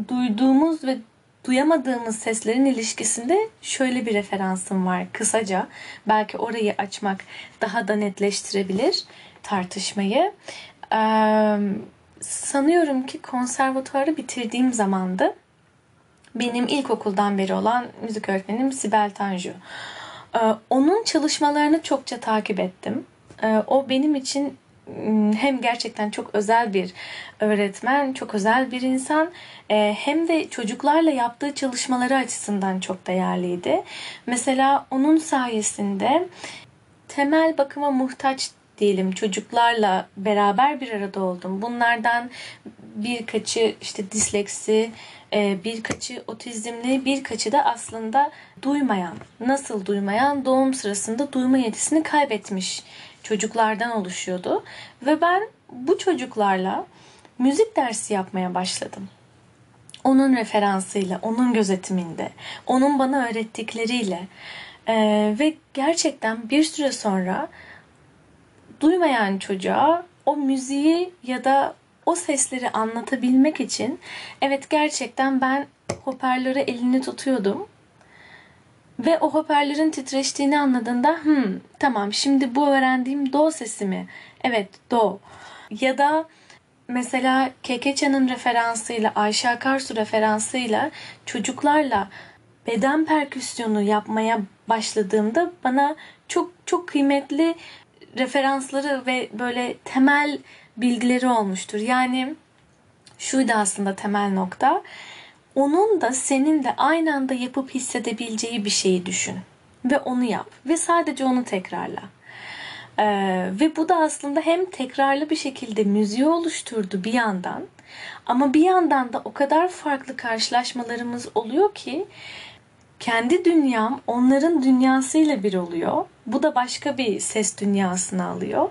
duyduğumuz ve duyamadığımız seslerin ilişkisinde şöyle bir referansım var kısaca. Belki orayı açmak daha da netleştirebilir tartışmayı. Ee, sanıyorum ki konservatuarı bitirdiğim zamandı. Benim ilkokuldan beri olan müzik öğretmenim Sibel Tanju. Ee, onun çalışmalarını çokça takip ettim. Ee, o benim için hem gerçekten çok özel bir öğretmen, çok özel bir insan e, hem de çocuklarla yaptığı çalışmaları açısından çok değerliydi. Mesela onun sayesinde temel bakıma muhtaç diyelim çocuklarla beraber bir arada oldum. Bunlardan birkaçı işte disleksi, birkaçı otizmli, birkaçı da aslında duymayan. Nasıl duymayan? Doğum sırasında duyma yetisini kaybetmiş çocuklardan oluşuyordu. Ve ben bu çocuklarla müzik dersi yapmaya başladım. Onun referansıyla, onun gözetiminde, onun bana öğrettikleriyle. Ee, ve gerçekten bir süre sonra duymayan çocuğa o müziği ya da o sesleri anlatabilmek için evet gerçekten ben hoparlöre elini tutuyordum ve o hoparlörün titreştiğini anladığında hmm, tamam şimdi bu öğrendiğim do sesi mi? Evet do. Ya da mesela Kekeça'nın referansıyla Ayşe Akarsu referansıyla çocuklarla beden perküsyonu yapmaya başladığımda bana çok çok kıymetli referansları ve böyle temel bilgileri olmuştur. Yani şuydu aslında temel nokta onun da senin de aynı anda yapıp hissedebileceği bir şeyi düşün. Ve onu yap. Ve sadece onu tekrarla. Ee, ve bu da aslında hem tekrarlı bir şekilde müziği oluşturdu bir yandan. Ama bir yandan da o kadar farklı karşılaşmalarımız oluyor ki kendi dünyam onların dünyasıyla bir oluyor. Bu da başka bir ses dünyasını alıyor.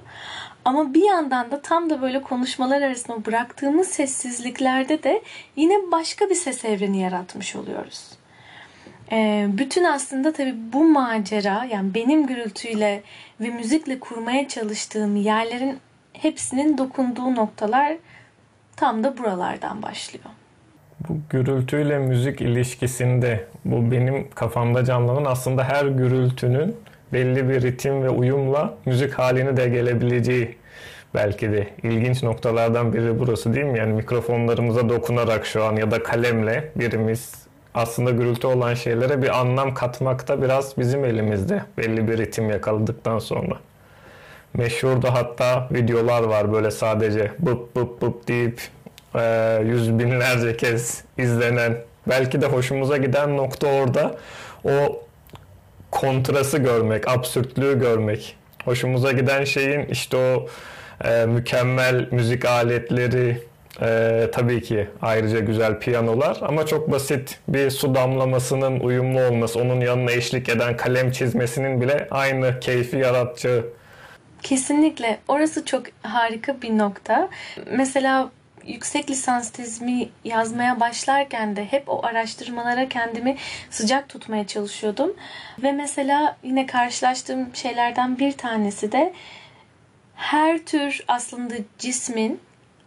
Ama bir yandan da tam da böyle konuşmalar arasında bıraktığımız sessizliklerde de yine başka bir ses evreni yaratmış oluyoruz. Ee, bütün aslında tabii bu macera yani benim gürültüyle ve müzikle kurmaya çalıştığım yerlerin hepsinin dokunduğu noktalar tam da buralardan başlıyor. Bu gürültüyle müzik ilişkisinde bu benim kafamda canlanan aslında her gürültünün belli bir ritim ve uyumla müzik halini de gelebileceği belki de ilginç noktalardan biri burası değil mi? Yani mikrofonlarımıza dokunarak şu an ya da kalemle birimiz aslında gürültü olan şeylere bir anlam katmakta biraz bizim elimizde belli bir ritim yakaladıktan sonra. Meşhur da hatta videolar var böyle sadece bıp bıp bıp deyip e, yüz binlerce kez izlenen belki de hoşumuza giden nokta orada o kontrası görmek, absürtlüğü görmek. Hoşumuza giden şeyin işte o e, mükemmel müzik aletleri, e, tabii ki ayrıca güzel piyanolar ama çok basit bir su damlamasının uyumlu olması, onun yanına eşlik eden kalem çizmesinin bile aynı keyfi yaratacağı. Kesinlikle. Orası çok harika bir nokta. Mesela yüksek lisans tezimi yazmaya başlarken de hep o araştırmalara kendimi sıcak tutmaya çalışıyordum. Ve mesela yine karşılaştığım şeylerden bir tanesi de her tür aslında cismin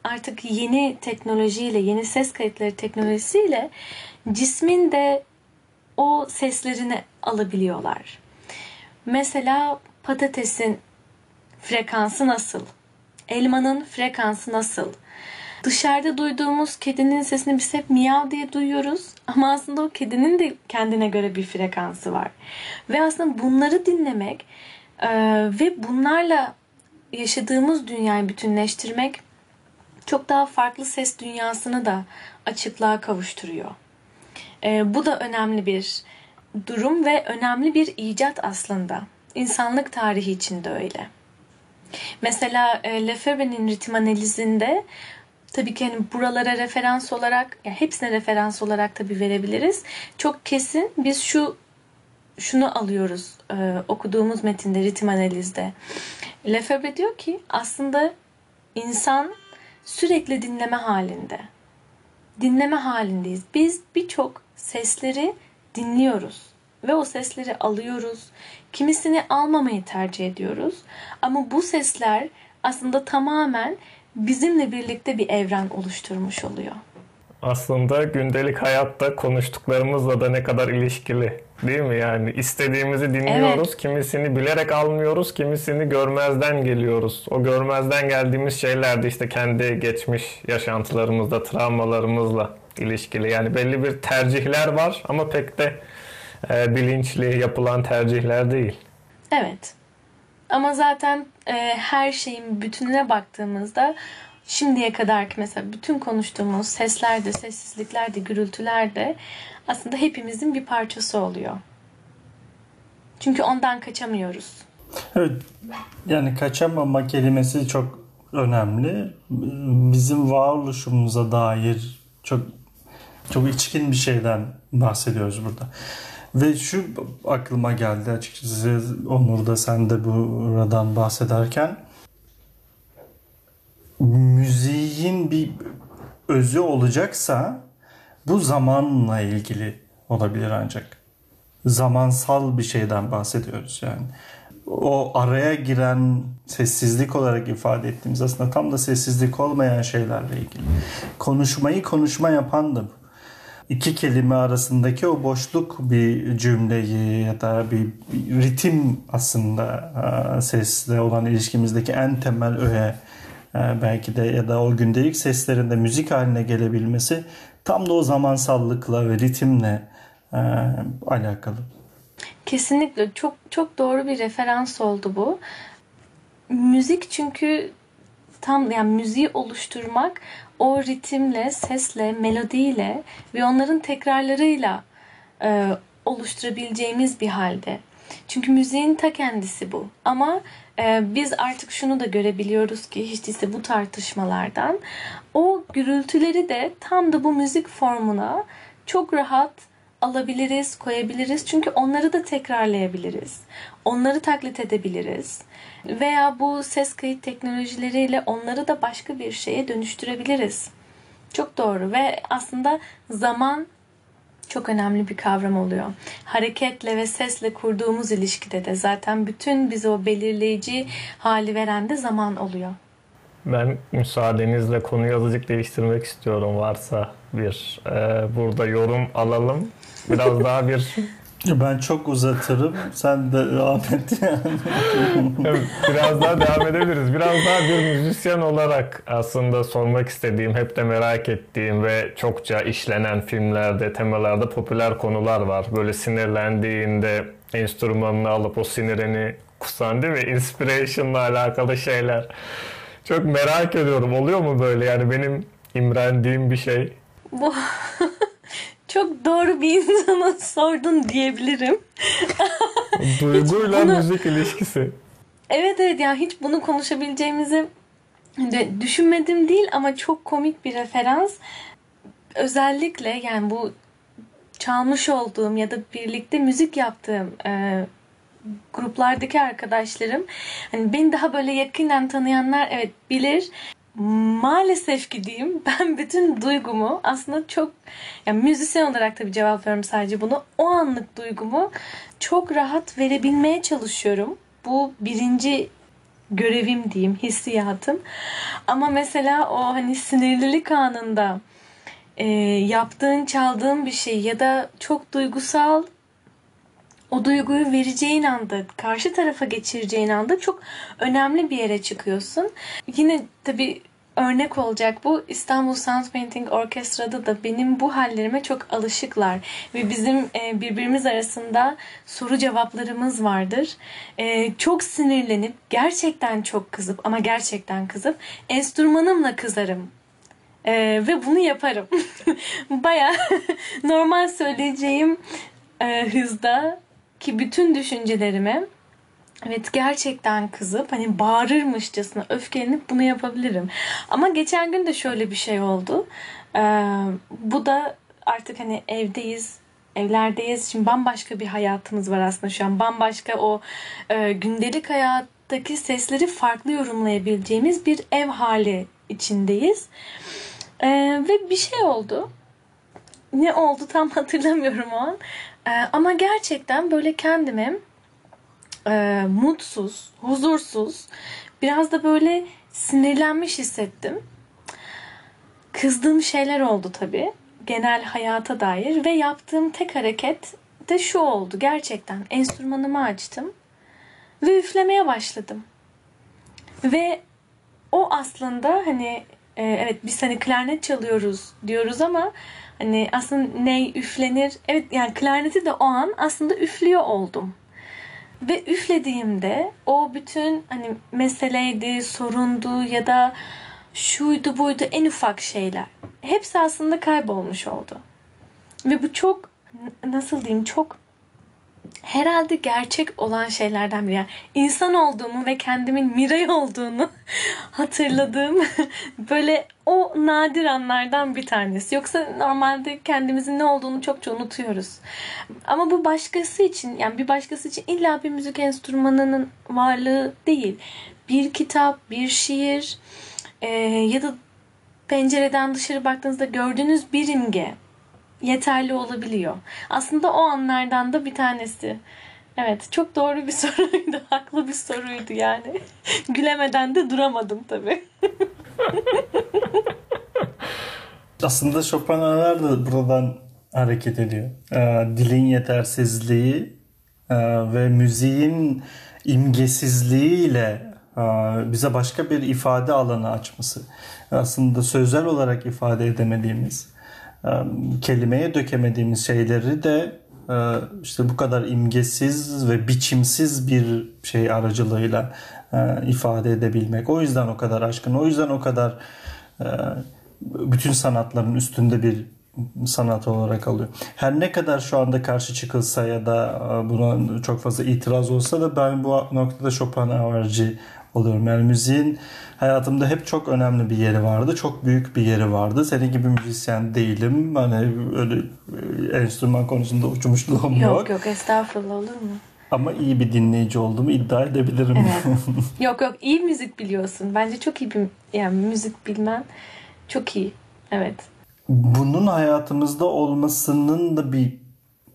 artık yeni teknolojiyle, yeni ses kayıtları teknolojisiyle cismin de o seslerini alabiliyorlar. Mesela patatesin frekansı nasıl? Elmanın frekansı nasıl? Dışarıda duyduğumuz kedinin sesini biz hep miyav diye duyuyoruz. Ama aslında o kedinin de kendine göre bir frekansı var. Ve aslında bunları dinlemek e, ve bunlarla yaşadığımız dünyayı bütünleştirmek çok daha farklı ses dünyasını da açıklığa kavuşturuyor. E, bu da önemli bir durum ve önemli bir icat aslında. İnsanlık tarihi için de öyle. Mesela e, Lefebvre'nin ritim analizinde tabii ki hani buralara referans olarak, yani hepsine referans olarak tabii verebiliriz. Çok kesin biz şu şunu alıyoruz e, okuduğumuz metinde ritim analizde. Lefebvre diyor ki aslında insan sürekli dinleme halinde. Dinleme halindeyiz. Biz birçok sesleri dinliyoruz ve o sesleri alıyoruz. Kimisini almamayı tercih ediyoruz. Ama bu sesler aslında tamamen bizimle birlikte bir evren oluşturmuş oluyor. Aslında gündelik hayatta konuştuklarımızla da ne kadar ilişkili değil mi? Yani istediğimizi dinliyoruz, Evet. kimisini bilerek almıyoruz, kimisini görmezden geliyoruz. O görmezden geldiğimiz şeyler de işte kendi geçmiş yaşantılarımızla, travmalarımızla ilişkili. Yani belli bir tercihler var ama pek de e, bilinçli yapılan tercihler değil. Evet. Ama zaten e, her şeyin bütününe baktığımızda şimdiye kadar ki mesela bütün konuştuğumuz sesler de, sessizlikler de, gürültüler de aslında hepimizin bir parçası oluyor. Çünkü ondan kaçamıyoruz. Evet, yani kaçamama kelimesi çok önemli. Bizim varoluşumuza dair çok çok içkin bir şeyden bahsediyoruz burada. Ve şu aklıma geldi açıkçası Onur da sen de buradan bahsederken müziğin bir özü olacaksa bu zamanla ilgili olabilir ancak. Zamansal bir şeyden bahsediyoruz yani. O araya giren sessizlik olarak ifade ettiğimiz aslında tam da sessizlik olmayan şeylerle ilgili. Konuşmayı konuşma yapan da bu. İki kelime arasındaki o boşluk bir cümleyi ya da bir, ritim aslında e, sesle olan ilişkimizdeki en temel öğe e, belki de ya da o gündelik seslerin de müzik haline gelebilmesi tam da o zamansallıkla ve ritimle e, alakalı. Kesinlikle çok çok doğru bir referans oldu bu. Müzik çünkü tam yani müziği oluşturmak o ritimle, sesle, melodiyle ve onların tekrarlarıyla e, oluşturabileceğimiz bir halde. Çünkü müziğin ta kendisi bu. Ama e, biz artık şunu da görebiliyoruz ki hiç değilse bu tartışmalardan o gürültüleri de tam da bu müzik formuna çok rahat alabiliriz, koyabiliriz. Çünkü onları da tekrarlayabiliriz. Onları taklit edebiliriz. Veya bu ses kayıt teknolojileriyle onları da başka bir şeye dönüştürebiliriz. Çok doğru ve aslında zaman çok önemli bir kavram oluyor. Hareketle ve sesle kurduğumuz ilişkide de zaten bütün bize o belirleyici hali veren de zaman oluyor. Ben müsaadenizle konuyu azıcık değiştirmek istiyorum varsa bir e, burada yorum alalım. Biraz daha bir Ben çok uzatırım. Sen de devam et yani. Evet, biraz daha devam edebiliriz. Biraz daha bir müzisyen olarak aslında sormak istediğim, hep de merak ettiğim ve çokça işlenen filmlerde, temalarda popüler konular var. Böyle sinirlendiğinde enstrümanını alıp o sinirini kusan değil mi? Inspiration'la alakalı şeyler. Çok merak ediyorum. Oluyor mu böyle? Yani benim imrendiğim bir şey. Bu çok doğru bir insana sordun diyebilirim. Duyguyla bunu- müzik ilişkisi. Evet evet yani hiç bunu konuşabileceğimizi de düşünmedim değil ama çok komik bir referans. Özellikle yani bu çalmış olduğum ya da birlikte müzik yaptığım e, gruplardaki arkadaşlarım hani beni daha böyle yakinen tanıyanlar evet bilir. Maalesef ki diyeyim ben bütün duygumu aslında çok yani müzisyen olarak tabii cevaplıyorum sadece bunu. O anlık duygumu çok rahat verebilmeye çalışıyorum. Bu birinci görevim diyeyim, hissiyatım. Ama mesela o hani sinirlilik anında e, yaptığın, çaldığın bir şey ya da çok duygusal o duyguyu vereceğin anda, karşı tarafa geçireceğin anda çok önemli bir yere çıkıyorsun. Yine tabii örnek olacak bu İstanbul Sound Painting Orkestra'da da benim bu hallerime çok alışıklar ve bizim e, birbirimiz arasında soru cevaplarımız vardır. E, çok sinirlenip gerçekten çok kızıp ama gerçekten kızıp enstrümanımla kızarım. E, ve bunu yaparım. Baya normal söyleyeceğim e, hızda ki bütün düşüncelerimi Evet gerçekten kızıp hani bağırırmışçasına öfkelenip bunu yapabilirim. Ama geçen gün de şöyle bir şey oldu. Ee, bu da artık hani evdeyiz, evlerdeyiz. Şimdi bambaşka bir hayatımız var aslında şu an. Bambaşka o e, gündelik hayattaki sesleri farklı yorumlayabileceğimiz bir ev hali içindeyiz. Ee, ve bir şey oldu. Ne oldu tam hatırlamıyorum o an. Ee, ama gerçekten böyle kendime e, mutsuz, huzursuz, biraz da böyle sinirlenmiş hissettim. Kızdığım şeyler oldu tabii. Genel hayata dair ve yaptığım tek hareket de şu oldu gerçekten. Enstrümanımı açtım ve üflemeye başladım. Ve o aslında hani e, evet biz hani klarnet çalıyoruz diyoruz ama hani aslında ney üflenir. Evet yani klarneti de o an aslında üflüyor oldum. Ve üflediğimde o bütün hani meseleydi, sorundu ya da şuydu buydu en ufak şeyler. Hepsi aslında kaybolmuş oldu. Ve bu çok nasıl diyeyim çok herhalde gerçek olan şeylerden biri. Yani insan olduğumu ve kendimin Miray olduğunu hatırladığım böyle o nadir anlardan bir tanesi. Yoksa normalde kendimizin ne olduğunu çokça unutuyoruz. Ama bu başkası için yani bir başkası için illa bir müzik enstrümanının varlığı değil. Bir kitap, bir şiir e, ya da pencereden dışarı baktığınızda gördüğünüz bir imge yeterli olabiliyor. Aslında o anlardan da bir tanesi. Evet çok doğru bir soruydu. Haklı bir soruydu yani. Gülemeden de duramadım tabii. Aslında Schopenhauer da buradan hareket ediyor. Ee, dilin yetersizliği e, ve müziğin imgesizliğiyle e, bize başka bir ifade alanı açması. Aslında sözel olarak ifade edemediğimiz, kelimeye dökemediğimiz şeyleri de e, işte bu kadar imgesiz ve biçimsiz bir şey aracılığıyla e, ifade edebilmek. O yüzden o kadar aşkın, o yüzden o kadar e, bütün sanatların üstünde bir sanat olarak alıyor. Her ne kadar şu anda karşı çıkılsa ya da buna çok fazla itiraz olsa da ben bu noktada Schopenhauer'ci oluyorum. Yani müziğin hayatımda hep çok önemli bir yeri vardı. Çok büyük bir yeri vardı. Senin gibi müzisyen değilim. Hani öyle enstrüman konusunda uçmuşluğum yok. Yok yok estağfurullah olur mu? Ama iyi bir dinleyici olduğumu iddia edebilirim. Evet. yok yok iyi müzik biliyorsun. Bence çok iyi bir yani müzik bilmen çok iyi. Evet. Bunun hayatımızda olmasının da bir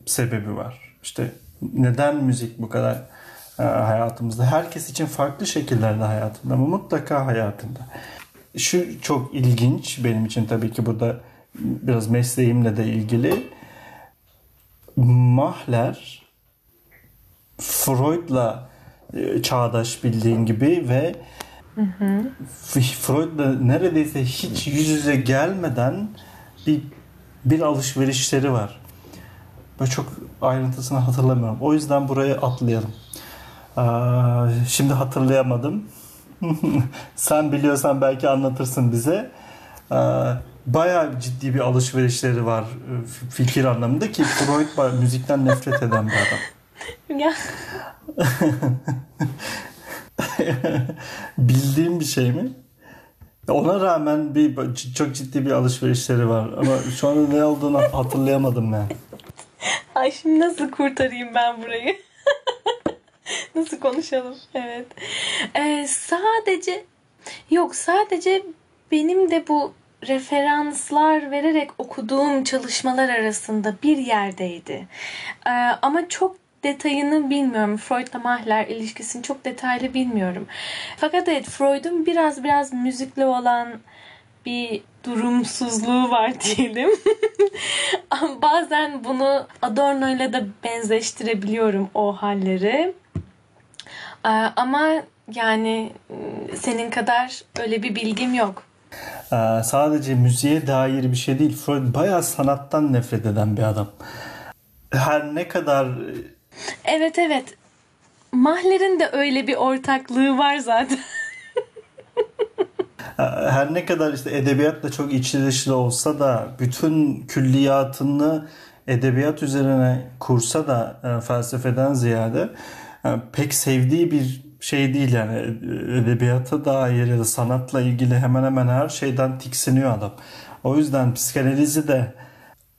sebebi var. İşte neden müzik bu kadar hayatımızda? Herkes için farklı şekillerde hayatında ama mutlaka hayatında. Şu çok ilginç benim için tabii ki burada biraz mesleğimle de ilgili. Mahler Freud'la çağdaş bildiğin gibi ve Hı hı. Freud'la neredeyse hiç yüz yüze gelmeden bir bir alışverişleri var. Böyle çok ayrıntısını hatırlamıyorum. O yüzden buraya atlayalım. Şimdi hatırlayamadım. Sen biliyorsan belki anlatırsın bize. Ee, bayağı ciddi bir alışverişleri var fikir anlamında ki Freud müzikten nefret eden bir adam. Ya. Bildiğim bir şey mi? Ona rağmen bir çok ciddi bir alışverişleri var ama şu anda ne olduğunu hatırlayamadım ben. Ay şimdi nasıl kurtarayım ben burayı? nasıl konuşalım? Evet. Ee, sadece yok sadece benim de bu referanslar vererek okuduğum çalışmalar arasında bir yerdeydi. Ee, ama çok detayını bilmiyorum. Freud'la Mahler ilişkisini çok detaylı bilmiyorum. Fakat evet Freud'un biraz biraz müzikle olan bir durumsuzluğu var diyelim. Bazen bunu Adorno ile de benzeştirebiliyorum o halleri. Ama yani senin kadar öyle bir bilgim yok. Ee, sadece müziğe dair bir şey değil. Freud bayağı sanattan nefret eden bir adam. Her ne kadar Evet evet. Mahler'in de öyle bir ortaklığı var zaten. her ne kadar işte edebiyatla çok içli dışlı olsa da bütün külliyatını edebiyat üzerine kursa da e, felsefeden ziyade pek sevdiği bir şey değil yani edebiyata dair ya da sanatla ilgili hemen hemen her şeyden tiksiniyor adam. O yüzden psikanalizi de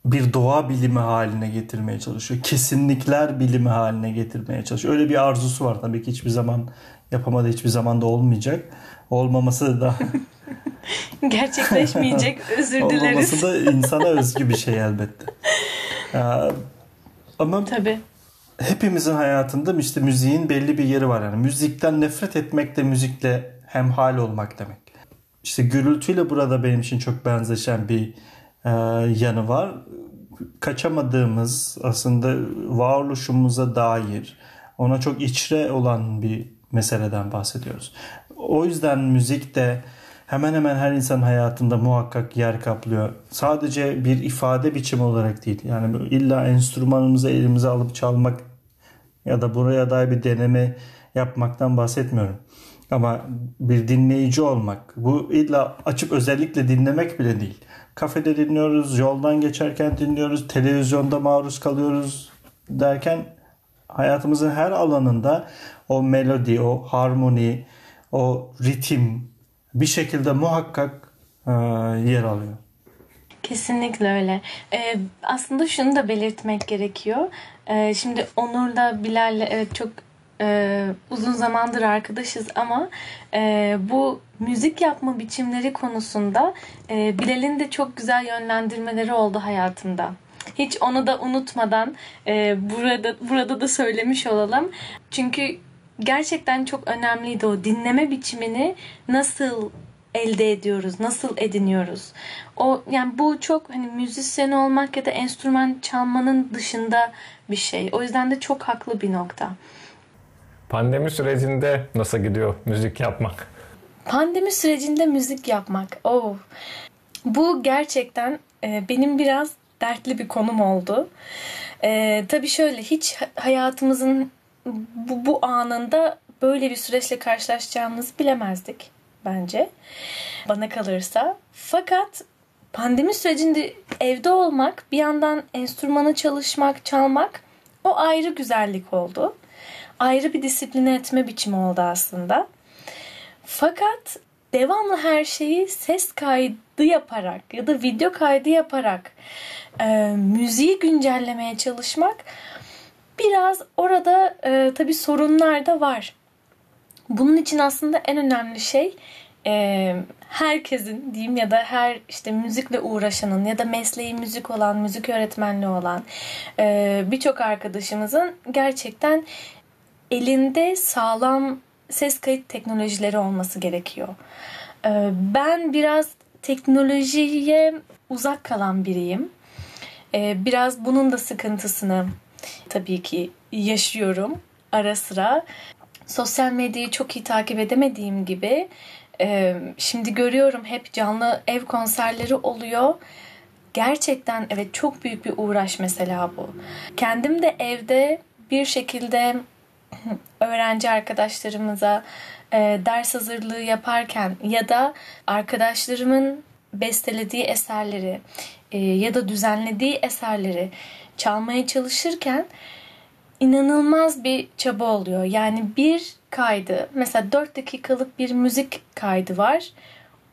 bir doğa bilimi haline getirmeye çalışıyor. Kesinlikler bilimi haline getirmeye çalışıyor. Öyle bir arzusu var tabii ki hiçbir zaman yapamadı, hiçbir zaman da olmayacak. Olmaması da Gerçekleşmeyecek. Özür dileriz. olmaması da insana özgü bir şey elbette. Ama Tabii. Hepimizin hayatında işte müziğin belli bir yeri var. Yani müzikten nefret etmek de müzikle hemhal olmak demek. İşte gürültüyle burada benim için çok benzeşen bir e, yanı var. Kaçamadığımız aslında varoluşumuza dair ona çok içre olan bir meseleden bahsediyoruz. O yüzden müzik de hemen hemen her insan hayatında muhakkak yer kaplıyor. Sadece bir ifade biçimi olarak değil. Yani illa enstrümanımızı elimize alıp çalmak ya da buraya dair bir deneme yapmaktan bahsetmiyorum. Ama bir dinleyici olmak, bu illa açıp özellikle dinlemek bile değil. Kafede dinliyoruz, yoldan geçerken dinliyoruz, televizyonda maruz kalıyoruz derken hayatımızın her alanında o melodi, o harmoni, o ritim bir şekilde muhakkak e, yer alıyor. Kesinlikle öyle. Ee, aslında şunu da belirtmek gerekiyor. Ee, şimdi Onur'la Bilal'le evet çok e, uzun zamandır arkadaşız ama e, bu müzik yapma biçimleri konusunda e, Bilal'in de çok güzel yönlendirmeleri oldu hayatımda. Hiç onu da unutmadan e, burada burada da söylemiş olalım. Çünkü gerçekten çok önemliydi o dinleme biçimini nasıl elde ediyoruz, nasıl ediniyoruz. O yani bu çok hani müzisyen olmak ya da enstrüman çalmanın dışında bir şey. O yüzden de çok haklı bir nokta. Pandemi sürecinde nasıl gidiyor müzik yapmak? Pandemi sürecinde müzik yapmak. Oh. Bu gerçekten e, benim biraz dertli bir konum oldu. E, tabii şöyle hiç hayatımızın bu, bu anında böyle bir süreçle karşılaşacağımızı bilemezdik bence. Bana kalırsa. Fakat pandemi sürecinde evde olmak, bir yandan enstrümanı çalışmak, çalmak o ayrı güzellik oldu. Ayrı bir disipline etme biçimi oldu aslında. Fakat devamlı her şeyi ses kaydı yaparak ya da video kaydı yaparak e, müziği güncellemeye çalışmak biraz orada e, tabii sorunlar da var. Bunun için aslında en önemli şey e, herkesin diyeyim ya da her işte müzikle uğraşanın ya da mesleği müzik olan, müzik öğretmenliği olan e, birçok arkadaşımızın gerçekten elinde sağlam ses kayıt teknolojileri olması gerekiyor. E, ben biraz teknolojiye uzak kalan biriyim. E, biraz bunun da sıkıntısını tabii ki yaşıyorum ara sıra. Sosyal medyayı çok iyi takip edemediğim gibi e, şimdi görüyorum hep canlı ev konserleri oluyor. Gerçekten evet çok büyük bir uğraş mesela bu. Kendim de evde bir şekilde öğrenci arkadaşlarımıza e, ders hazırlığı yaparken ya da arkadaşlarımın bestelediği eserleri e, ya da düzenlediği eserleri çalmaya çalışırken inanılmaz bir çaba oluyor. Yani bir kaydı mesela 4 dakikalık bir müzik kaydı var.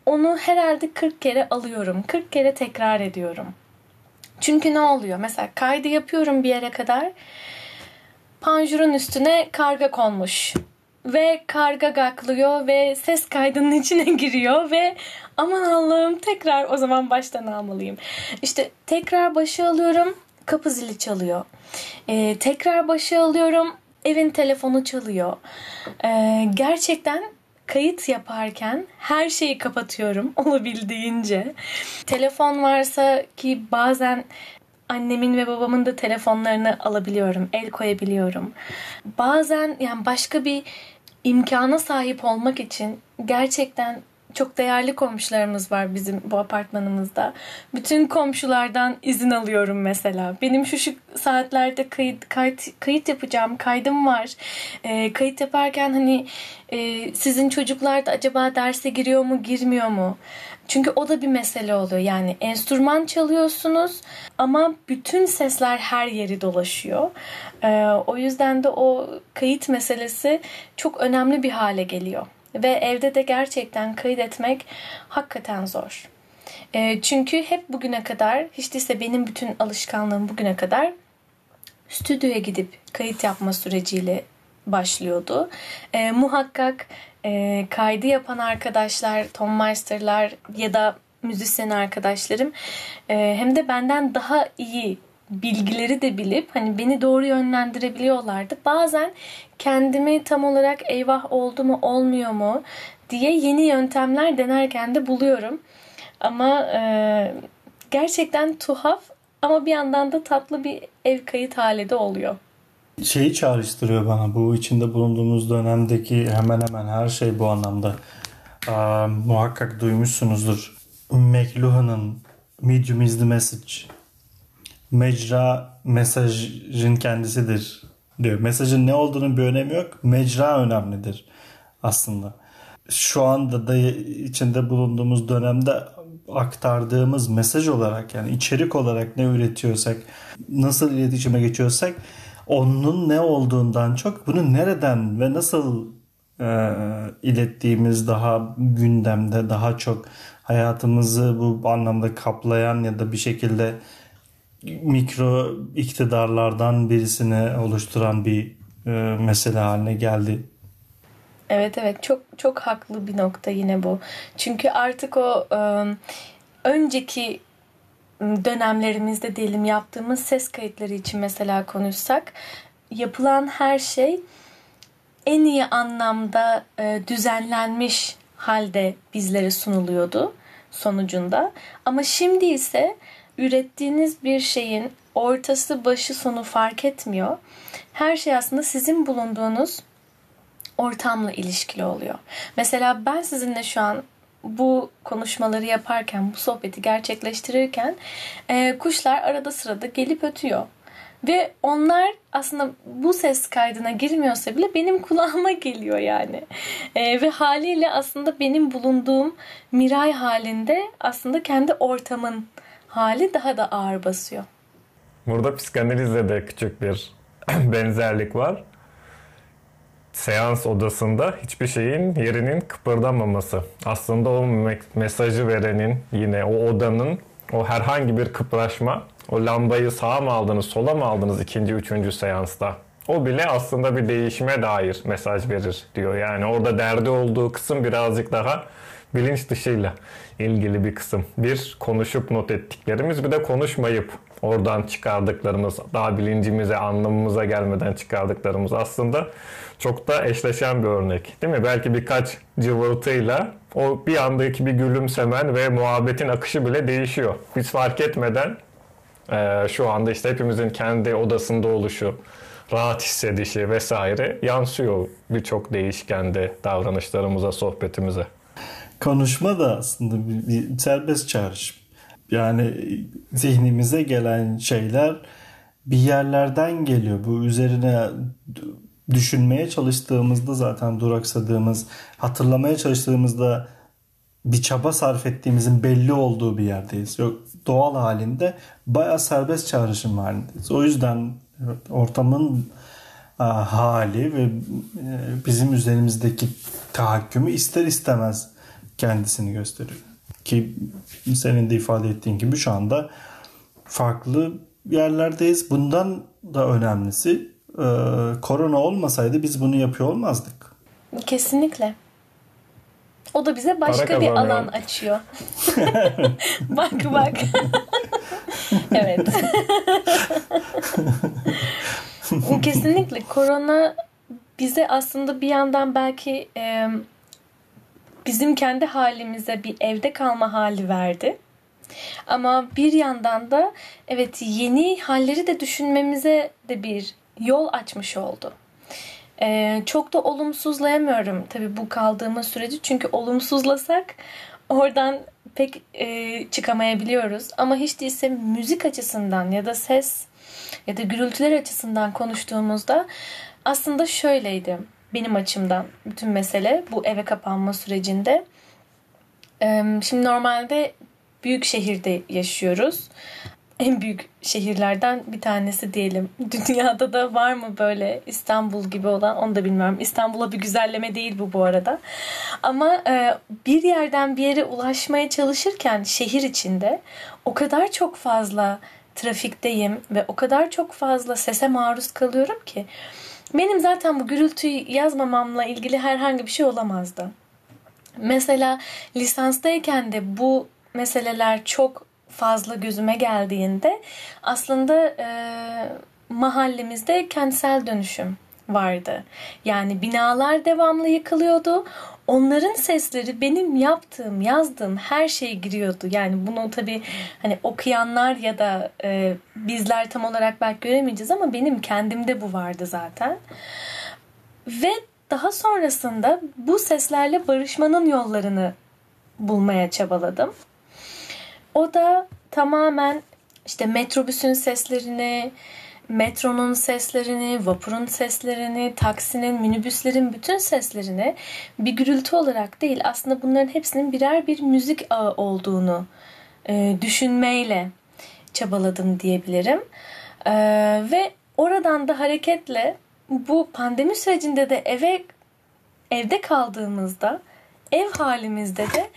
Onu herhalde 40 kere alıyorum. 40 kere tekrar ediyorum. Çünkü ne oluyor? Mesela kaydı yapıyorum bir yere kadar. Panjurun üstüne karga konmuş. Ve karga gaklıyor ve ses kaydının içine giriyor ve aman Allah'ım tekrar o zaman baştan almalıyım. İşte tekrar başı alıyorum kapı zili çalıyor. Ee, tekrar başı alıyorum evin telefonu çalıyor. Ee, gerçekten kayıt yaparken her şeyi kapatıyorum olabildiğince. Telefon varsa ki bazen annemin ve babamın da telefonlarını alabiliyorum, el koyabiliyorum. Bazen yani başka bir imkana sahip olmak için gerçekten çok değerli komşularımız var bizim bu apartmanımızda. Bütün komşulardan izin alıyorum mesela. Benim şu şu saatlerde kayıt kayıt, kayıt yapacağım, kaydım var. E, kayıt yaparken hani e, sizin çocuklar da acaba derse giriyor mu, girmiyor mu? Çünkü o da bir mesele oluyor. Yani enstrüman çalıyorsunuz ama bütün sesler her yeri dolaşıyor. Ee, o yüzden de o kayıt meselesi çok önemli bir hale geliyor. Ve evde de gerçekten kayıt etmek hakikaten zor. Ee, çünkü hep bugüne kadar, hiç değilse benim bütün alışkanlığım bugüne kadar stüdyoya gidip kayıt yapma süreciyle başlıyordu. Ee, muhakkak e, kaydı yapan arkadaşlar, Tom Meister'lar ya da müzisyen arkadaşlarım e, hem de benden daha iyi bilgileri de bilip hani beni doğru yönlendirebiliyorlardı. Bazen kendimi tam olarak eyvah oldu mu olmuyor mu diye yeni yöntemler denerken de buluyorum. Ama e, gerçekten tuhaf ama bir yandan da tatlı bir ev kayıt hali de oluyor. Şeyi çağrıştırıyor bana bu içinde bulunduğumuz dönemdeki hemen hemen her şey bu anlamda. Aa, muhakkak duymuşsunuzdur. McLuhan'ın Medium is the message. Mecra mesajın kendisidir diyor. Mesajın ne olduğunun bir önemi yok. Mecra önemlidir aslında. Şu anda da içinde bulunduğumuz dönemde aktardığımız mesaj olarak yani içerik olarak ne üretiyorsak, nasıl iletişime geçiyorsak onun ne olduğundan çok bunu nereden ve nasıl e, ilettiğimiz daha gündemde daha çok hayatımızı bu anlamda kaplayan ya da bir şekilde mikro iktidarlardan birisini oluşturan bir e, mesele haline geldi. Evet evet çok çok haklı bir nokta yine bu. Çünkü artık o e, önceki dönemlerimizde diyelim yaptığımız ses kayıtları için mesela konuşsak yapılan her şey en iyi anlamda e, düzenlenmiş halde bizlere sunuluyordu sonucunda. Ama şimdi ise ürettiğiniz bir şeyin ortası başı sonu fark etmiyor. Her şey aslında sizin bulunduğunuz ortamla ilişkili oluyor. Mesela ben sizinle şu an bu konuşmaları yaparken, bu sohbeti gerçekleştirirken e, kuşlar arada sırada gelip ötüyor. Ve onlar aslında bu ses kaydına girmiyorsa bile benim kulağıma geliyor yani. E, ve haliyle aslında benim bulunduğum miray halinde aslında kendi ortamın hali daha da ağır basıyor. Burada psikanalizde de küçük bir benzerlik var. Seans odasında hiçbir şeyin yerinin kıpırdamaması. Aslında o mesajı verenin yine o odanın o herhangi bir kıpraşma o lambayı sağa mı aldınız sola mı aldınız ikinci üçüncü seansta o bile aslında bir değişime dair mesaj verir diyor. Yani orada derdi olduğu kısım birazcık daha bilinç dışıyla ilgili bir kısım. Bir konuşup not ettiklerimiz bir de konuşmayıp oradan çıkardıklarımız daha bilincimize anlamımıza gelmeden çıkardıklarımız aslında çok da eşleşen bir örnek değil mi? Belki birkaç cıvıltıyla o bir andaki bir gülümsemen ve muhabbetin akışı bile değişiyor. Biz fark etmeden e, şu anda işte hepimizin kendi odasında oluşu, rahat hissedişi vesaire yansıyor birçok değişkende davranışlarımıza, sohbetimize. Konuşma da aslında bir, bir serbest çağrışım. Yani zihnimize gelen şeyler bir yerlerden geliyor. Bu üzerine düşünmeye çalıştığımızda zaten duraksadığımız, hatırlamaya çalıştığımızda bir çaba sarf ettiğimizin belli olduğu bir yerdeyiz. Yok doğal halinde bayağı serbest çağrışım halindeyiz. O yüzden ortamın hali ve e, bizim üzerimizdeki tahakkümü ister istemez kendisini gösteriyor. Ki senin de ifade ettiğin gibi şu anda farklı yerlerdeyiz. Bundan da önemlisi e, korona olmasaydı biz bunu yapıyor olmazdık. Kesinlikle. O da bize başka bir alan açıyor. bak bak. evet. Kesinlikle korona bize aslında bir yandan belki e, bizim kendi halimize bir evde kalma hali verdi. Ama bir yandan da evet yeni halleri de düşünmemize de bir yol açmış oldu. Ee, çok da olumsuzlayamıyorum tabii bu kaldığımız süreci. Çünkü olumsuzlasak oradan pek e, çıkamayabiliyoruz. Ama hiç değilse müzik açısından ya da ses ya da gürültüler açısından konuştuğumuzda aslında şöyleydi benim açımdan bütün mesele bu eve kapanma sürecinde. Şimdi normalde büyük şehirde yaşıyoruz en büyük şehirlerden bir tanesi diyelim. Dünyada da var mı böyle İstanbul gibi olan onu da bilmiyorum. İstanbul'a bir güzelleme değil bu bu arada. Ama e, bir yerden bir yere ulaşmaya çalışırken şehir içinde o kadar çok fazla trafikteyim ve o kadar çok fazla sese maruz kalıyorum ki benim zaten bu gürültüyü yazmamamla ilgili herhangi bir şey olamazdı. Mesela lisanstayken de bu meseleler çok fazla gözüme geldiğinde aslında e, mahallemizde kentsel dönüşüm vardı. Yani binalar devamlı yıkılıyordu. Onların sesleri benim yaptığım, yazdığım her şeye giriyordu. Yani bunu tabii hani okuyanlar ya da e, bizler tam olarak belki göremeyeceğiz ama benim kendimde bu vardı zaten. Ve daha sonrasında bu seslerle barışmanın yollarını bulmaya çabaladım. O da tamamen işte metrobüsün seslerini, metronun seslerini, vapurun seslerini, taksinin, minibüslerin bütün seslerini bir gürültü olarak değil aslında bunların hepsinin birer bir müzik ağı olduğunu e, düşünmeyle çabaladım diyebilirim. E, ve oradan da hareketle bu pandemi sürecinde de eve evde kaldığımızda ev halimizde de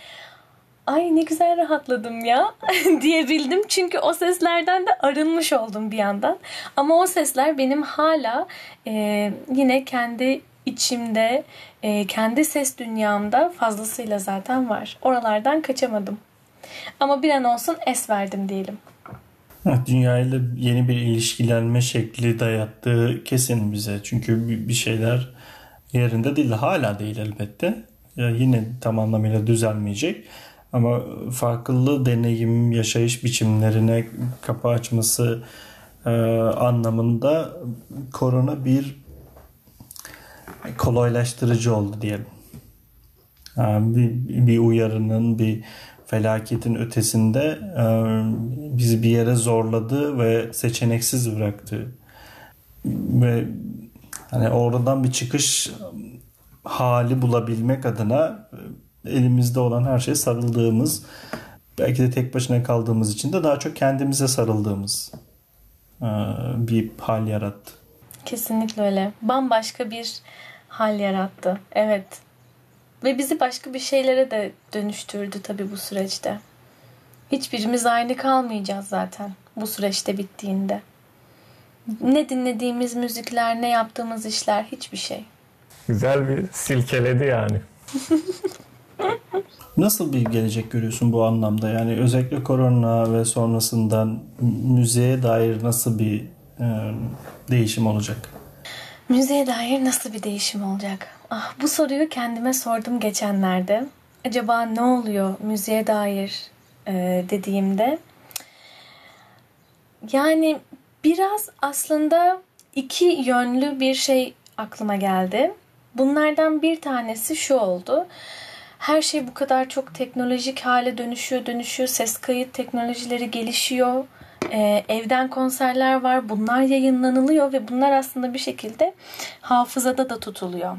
ay ne güzel rahatladım ya diyebildim. Çünkü o seslerden de arınmış oldum bir yandan. Ama o sesler benim hala e, yine kendi içimde, e, kendi ses dünyamda fazlasıyla zaten var. Oralardan kaçamadım. Ama bir an olsun es verdim diyelim. Dünyayla yeni bir ilişkilenme şekli dayattığı kesin bize. Çünkü bir şeyler yerinde değil. Hala değil elbette. Ya yine tam anlamıyla düzelmeyecek. Ama farklı deneyim, yaşayış biçimlerine kapı açması e, anlamında korona bir kolaylaştırıcı oldu diyelim. Yani bir, bir uyarının, bir felaketin ötesinde e, bizi bir yere zorladı ve seçeneksiz bıraktı. Ve hani oradan bir çıkış hali bulabilmek adına elimizde olan her şeye sarıldığımız, belki de tek başına kaldığımız için de daha çok kendimize sarıldığımız e, bir hal yarattı. Kesinlikle öyle. Bambaşka bir hal yarattı. Evet. Ve bizi başka bir şeylere de dönüştürdü tabii bu süreçte. Hiçbirimiz aynı kalmayacağız zaten bu süreçte bittiğinde. Ne dinlediğimiz müzikler, ne yaptığımız işler hiçbir şey. Güzel bir silkeledi yani. Nasıl bir gelecek görüyorsun bu anlamda? Yani özellikle korona ve sonrasından müziğe dair nasıl bir e, değişim olacak? Müziğe dair nasıl bir değişim olacak? Ah, bu soruyu kendime sordum geçenlerde. Acaba ne oluyor müziğe dair e, dediğimde? Yani biraz aslında iki yönlü bir şey aklıma geldi. Bunlardan bir tanesi şu oldu her şey bu kadar çok teknolojik hale dönüşüyor, dönüşüyor. Ses kayıt teknolojileri gelişiyor. Ee, evden konserler var. Bunlar yayınlanılıyor ve bunlar aslında bir şekilde hafızada da tutuluyor.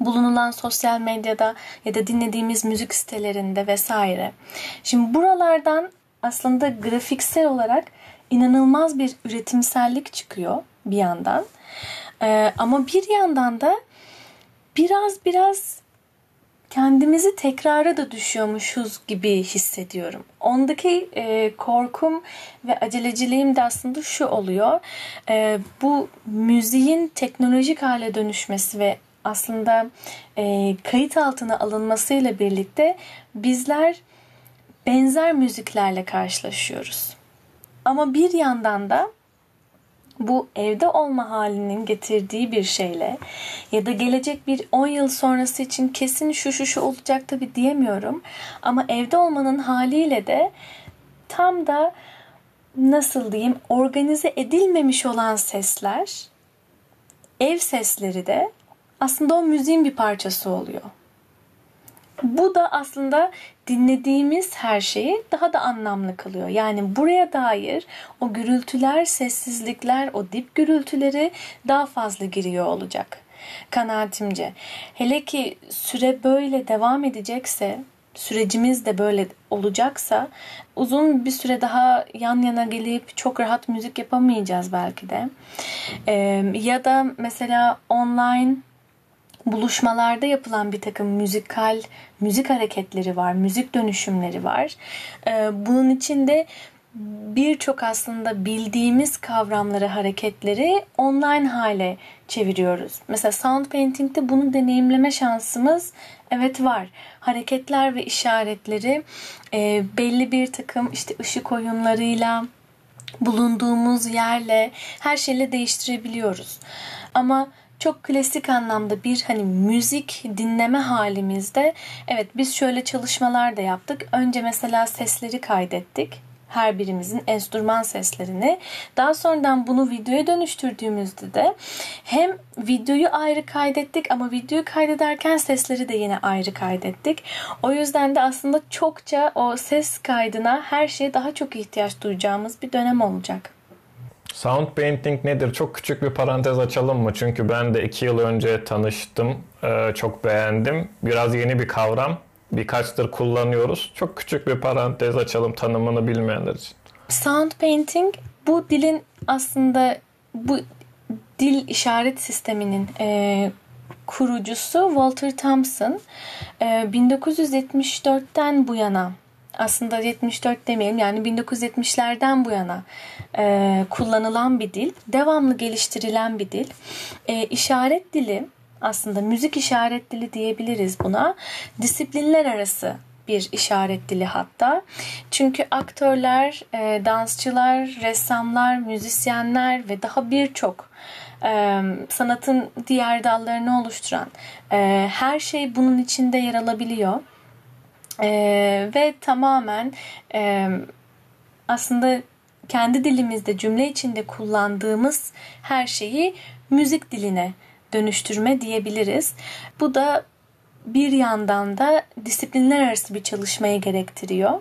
Bulunulan sosyal medyada ya da dinlediğimiz müzik sitelerinde vesaire. Şimdi buralardan aslında grafiksel olarak inanılmaz bir üretimsellik çıkıyor bir yandan. Ee, ama bir yandan da biraz biraz kendimizi tekrara da düşüyormuşuz gibi hissediyorum. Ondaki e, korkum ve aceleciliğim de aslında şu oluyor. E, bu müziğin teknolojik hale dönüşmesi ve aslında e, kayıt altına alınmasıyla birlikte bizler benzer müziklerle karşılaşıyoruz. Ama bir yandan da bu evde olma halinin getirdiği bir şeyle ya da gelecek bir 10 yıl sonrası için kesin şu şu şu olacak tabi diyemiyorum. Ama evde olmanın haliyle de tam da nasıl diyeyim organize edilmemiş olan sesler ev sesleri de aslında o müziğin bir parçası oluyor. Bu da aslında dinlediğimiz her şeyi daha da anlamlı kılıyor. Yani buraya dair o gürültüler, sessizlikler, o dip gürültüleri daha fazla giriyor olacak kanaatimce. Hele ki süre böyle devam edecekse, sürecimiz de böyle olacaksa uzun bir süre daha yan yana gelip çok rahat müzik yapamayacağız belki de. Ee, ya da mesela online buluşmalarda yapılan bir takım müzikal müzik hareketleri var, müzik dönüşümleri var. Ee, bunun içinde birçok aslında bildiğimiz kavramları, hareketleri online hale çeviriyoruz. Mesela sound painting'de bunu deneyimleme şansımız evet var. Hareketler ve işaretleri e, belli bir takım işte ışık oyunlarıyla bulunduğumuz yerle her şeyle değiştirebiliyoruz. Ama çok klasik anlamda bir hani müzik dinleme halimizde evet biz şöyle çalışmalar da yaptık. Önce mesela sesleri kaydettik her birimizin enstrüman seslerini. Daha sonradan bunu videoya dönüştürdüğümüzde de hem videoyu ayrı kaydettik ama videoyu kaydederken sesleri de yine ayrı kaydettik. O yüzden de aslında çokça o ses kaydına her şeye daha çok ihtiyaç duyacağımız bir dönem olacak. Sound painting nedir? Çok küçük bir parantez açalım mı? Çünkü ben de iki yıl önce tanıştım. Ee, çok beğendim. Biraz yeni bir kavram. Birkaçtır kullanıyoruz. Çok küçük bir parantez açalım tanımını bilmeyenler için. Sound painting bu dilin aslında bu dil işaret sisteminin e, kurucusu Walter Thompson. E, 1974'ten bu yana aslında 74 demeyelim yani 1970'lerden bu yana e, kullanılan bir dil. Devamlı geliştirilen bir dil. E, işaret dili aslında müzik işaret dili diyebiliriz buna. Disiplinler arası bir işaret dili hatta. Çünkü aktörler, e, dansçılar, ressamlar, müzisyenler ve daha birçok e, sanatın diğer dallarını oluşturan e, her şey bunun içinde yer alabiliyor. Ve tamamen aslında kendi dilimizde cümle içinde kullandığımız her şeyi müzik diline dönüştürme diyebiliriz. Bu da bir yandan da disiplinler arası bir çalışmayı gerektiriyor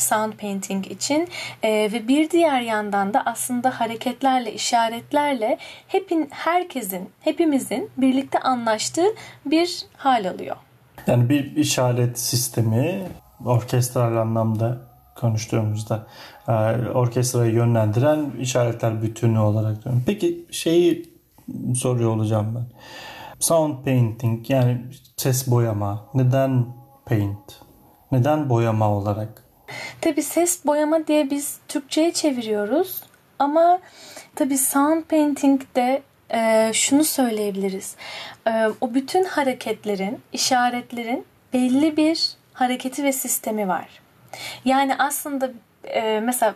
sound painting için e, ve bir diğer yandan da aslında hareketlerle, işaretlerle hepin herkesin, hepimizin birlikte anlaştığı bir hal alıyor. Yani bir işaret sistemi orkestral anlamda konuştuğumuzda orkestrayı yönlendiren işaretler bütünü olarak diyorum. Peki şeyi soruyor olacağım ben. Sound painting yani ses boyama. Neden paint? Neden boyama olarak? Tabi ses boyama diye biz Türkçe'ye çeviriyoruz. Ama tabi sound painting'de e, şunu söyleyebiliriz. E, o bütün hareketlerin, işaretlerin belli bir hareketi ve sistemi var. Yani aslında e, mesela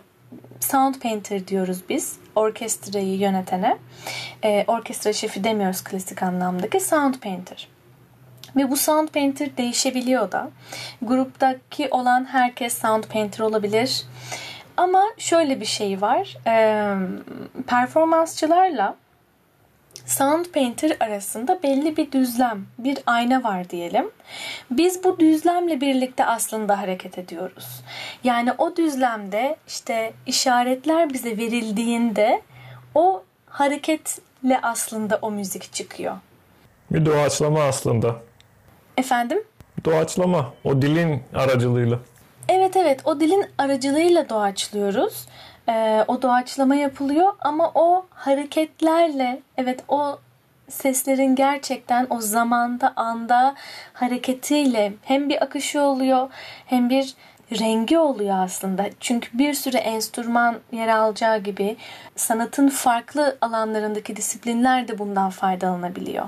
sound painter diyoruz biz orkestrayı yönetene. E, orkestra şefi demiyoruz klasik anlamdaki sound painter. Ve bu sound painter değişebiliyor da. Gruptaki olan herkes sound painter olabilir. Ama şöyle bir şey var. E, performansçılarla Sound Painter arasında belli bir düzlem, bir ayna var diyelim. Biz bu düzlemle birlikte aslında hareket ediyoruz. Yani o düzlemde işte işaretler bize verildiğinde o hareketle aslında o müzik çıkıyor. Bir doğaçlama aslında. Efendim? Doğaçlama. O dilin aracılığıyla. Evet evet o dilin aracılığıyla doğaçlıyoruz e, o doğaçlama yapılıyor ama o hareketlerle evet o seslerin gerçekten o zamanda anda hareketiyle hem bir akışı oluyor hem bir rengi oluyor aslında. Çünkü bir sürü enstrüman yer alacağı gibi sanatın farklı alanlarındaki disiplinler de bundan faydalanabiliyor.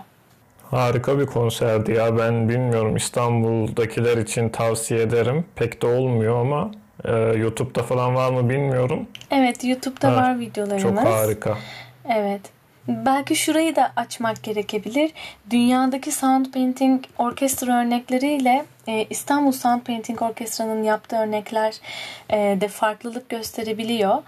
Harika bir konserdi ya. Ben bilmiyorum İstanbul'dakiler için tavsiye ederim. Pek de olmuyor ama ee, YouTube'da falan var mı bilmiyorum. Evet YouTube'da ha, var videolarımız. Çok harika. Evet. Belki şurayı da açmak gerekebilir. Dünyadaki sound painting orkestra örnekleriyle e, İstanbul Sound Painting Orkestra'nın yaptığı örnekler e, de farklılık gösterebiliyor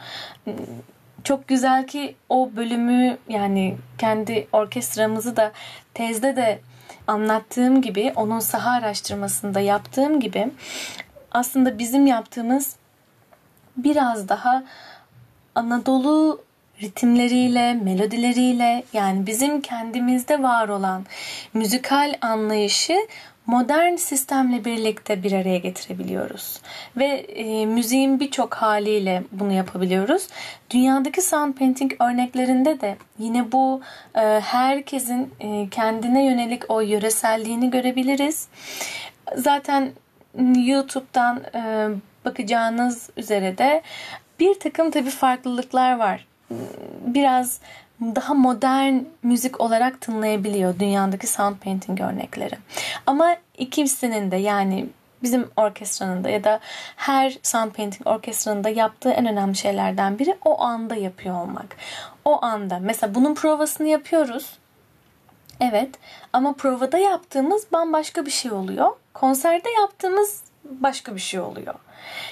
çok güzel ki o bölümü yani kendi orkestramızı da tezde de anlattığım gibi onun saha araştırmasında yaptığım gibi aslında bizim yaptığımız biraz daha Anadolu ritimleriyle, melodileriyle yani bizim kendimizde var olan müzikal anlayışı modern sistemle birlikte bir araya getirebiliyoruz. Ve e, müziğin birçok haliyle bunu yapabiliyoruz. Dünyadaki sound painting örneklerinde de yine bu e, herkesin e, kendine yönelik o yöreselliğini görebiliriz. Zaten YouTube'dan e, bakacağınız üzere de bir takım tabii farklılıklar var. Biraz daha modern müzik olarak tınlayabiliyor dünyadaki sound painting örnekleri. Ama ikisinin de yani bizim orkestranın da ya da her sound painting orkestranın da yaptığı en önemli şeylerden biri o anda yapıyor olmak. O anda mesela bunun provasını yapıyoruz. Evet ama provada yaptığımız bambaşka bir şey oluyor. Konserde yaptığımız başka bir şey oluyor.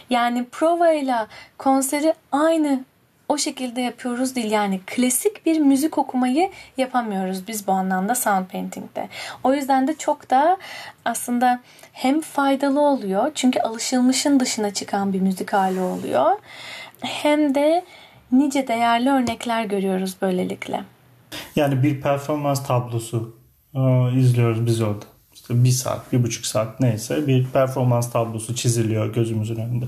Yani prova ile konseri aynı o şekilde yapıyoruz değil. Yani klasik bir müzik okumayı yapamıyoruz biz bu anlamda sound painting'de. O yüzden de çok da aslında hem faydalı oluyor çünkü alışılmışın dışına çıkan bir müzik hali oluyor. Hem de nice değerli örnekler görüyoruz böylelikle. Yani bir performans tablosu e, izliyoruz biz orada. İşte bir saat, bir buçuk saat neyse bir performans tablosu çiziliyor gözümüzün önünde.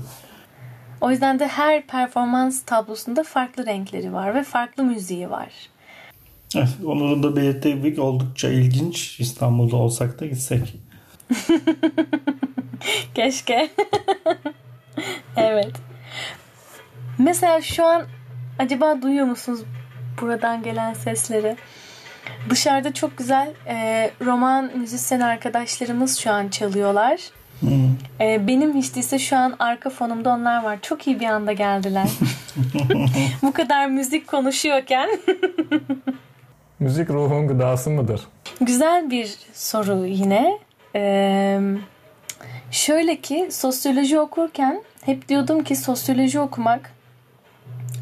O yüzden de her performans tablosunda farklı renkleri var ve farklı müziği var. Evet, Onur'un da belirttiği oldukça ilginç. İstanbul'da olsak da gitsek. Keşke. evet. Mesela şu an acaba duyuyor musunuz buradan gelen sesleri? Dışarıda çok güzel e, roman müzisyen arkadaşlarımız şu an çalıyorlar. Hmm. E, benim hiç değilse şu an arka fonumda onlar var. Çok iyi bir anda geldiler. Bu kadar müzik konuşuyorken. müzik ruhun gıdası mıdır? Güzel bir soru yine. Ee, şöyle ki sosyoloji okurken hep diyordum ki sosyoloji okumak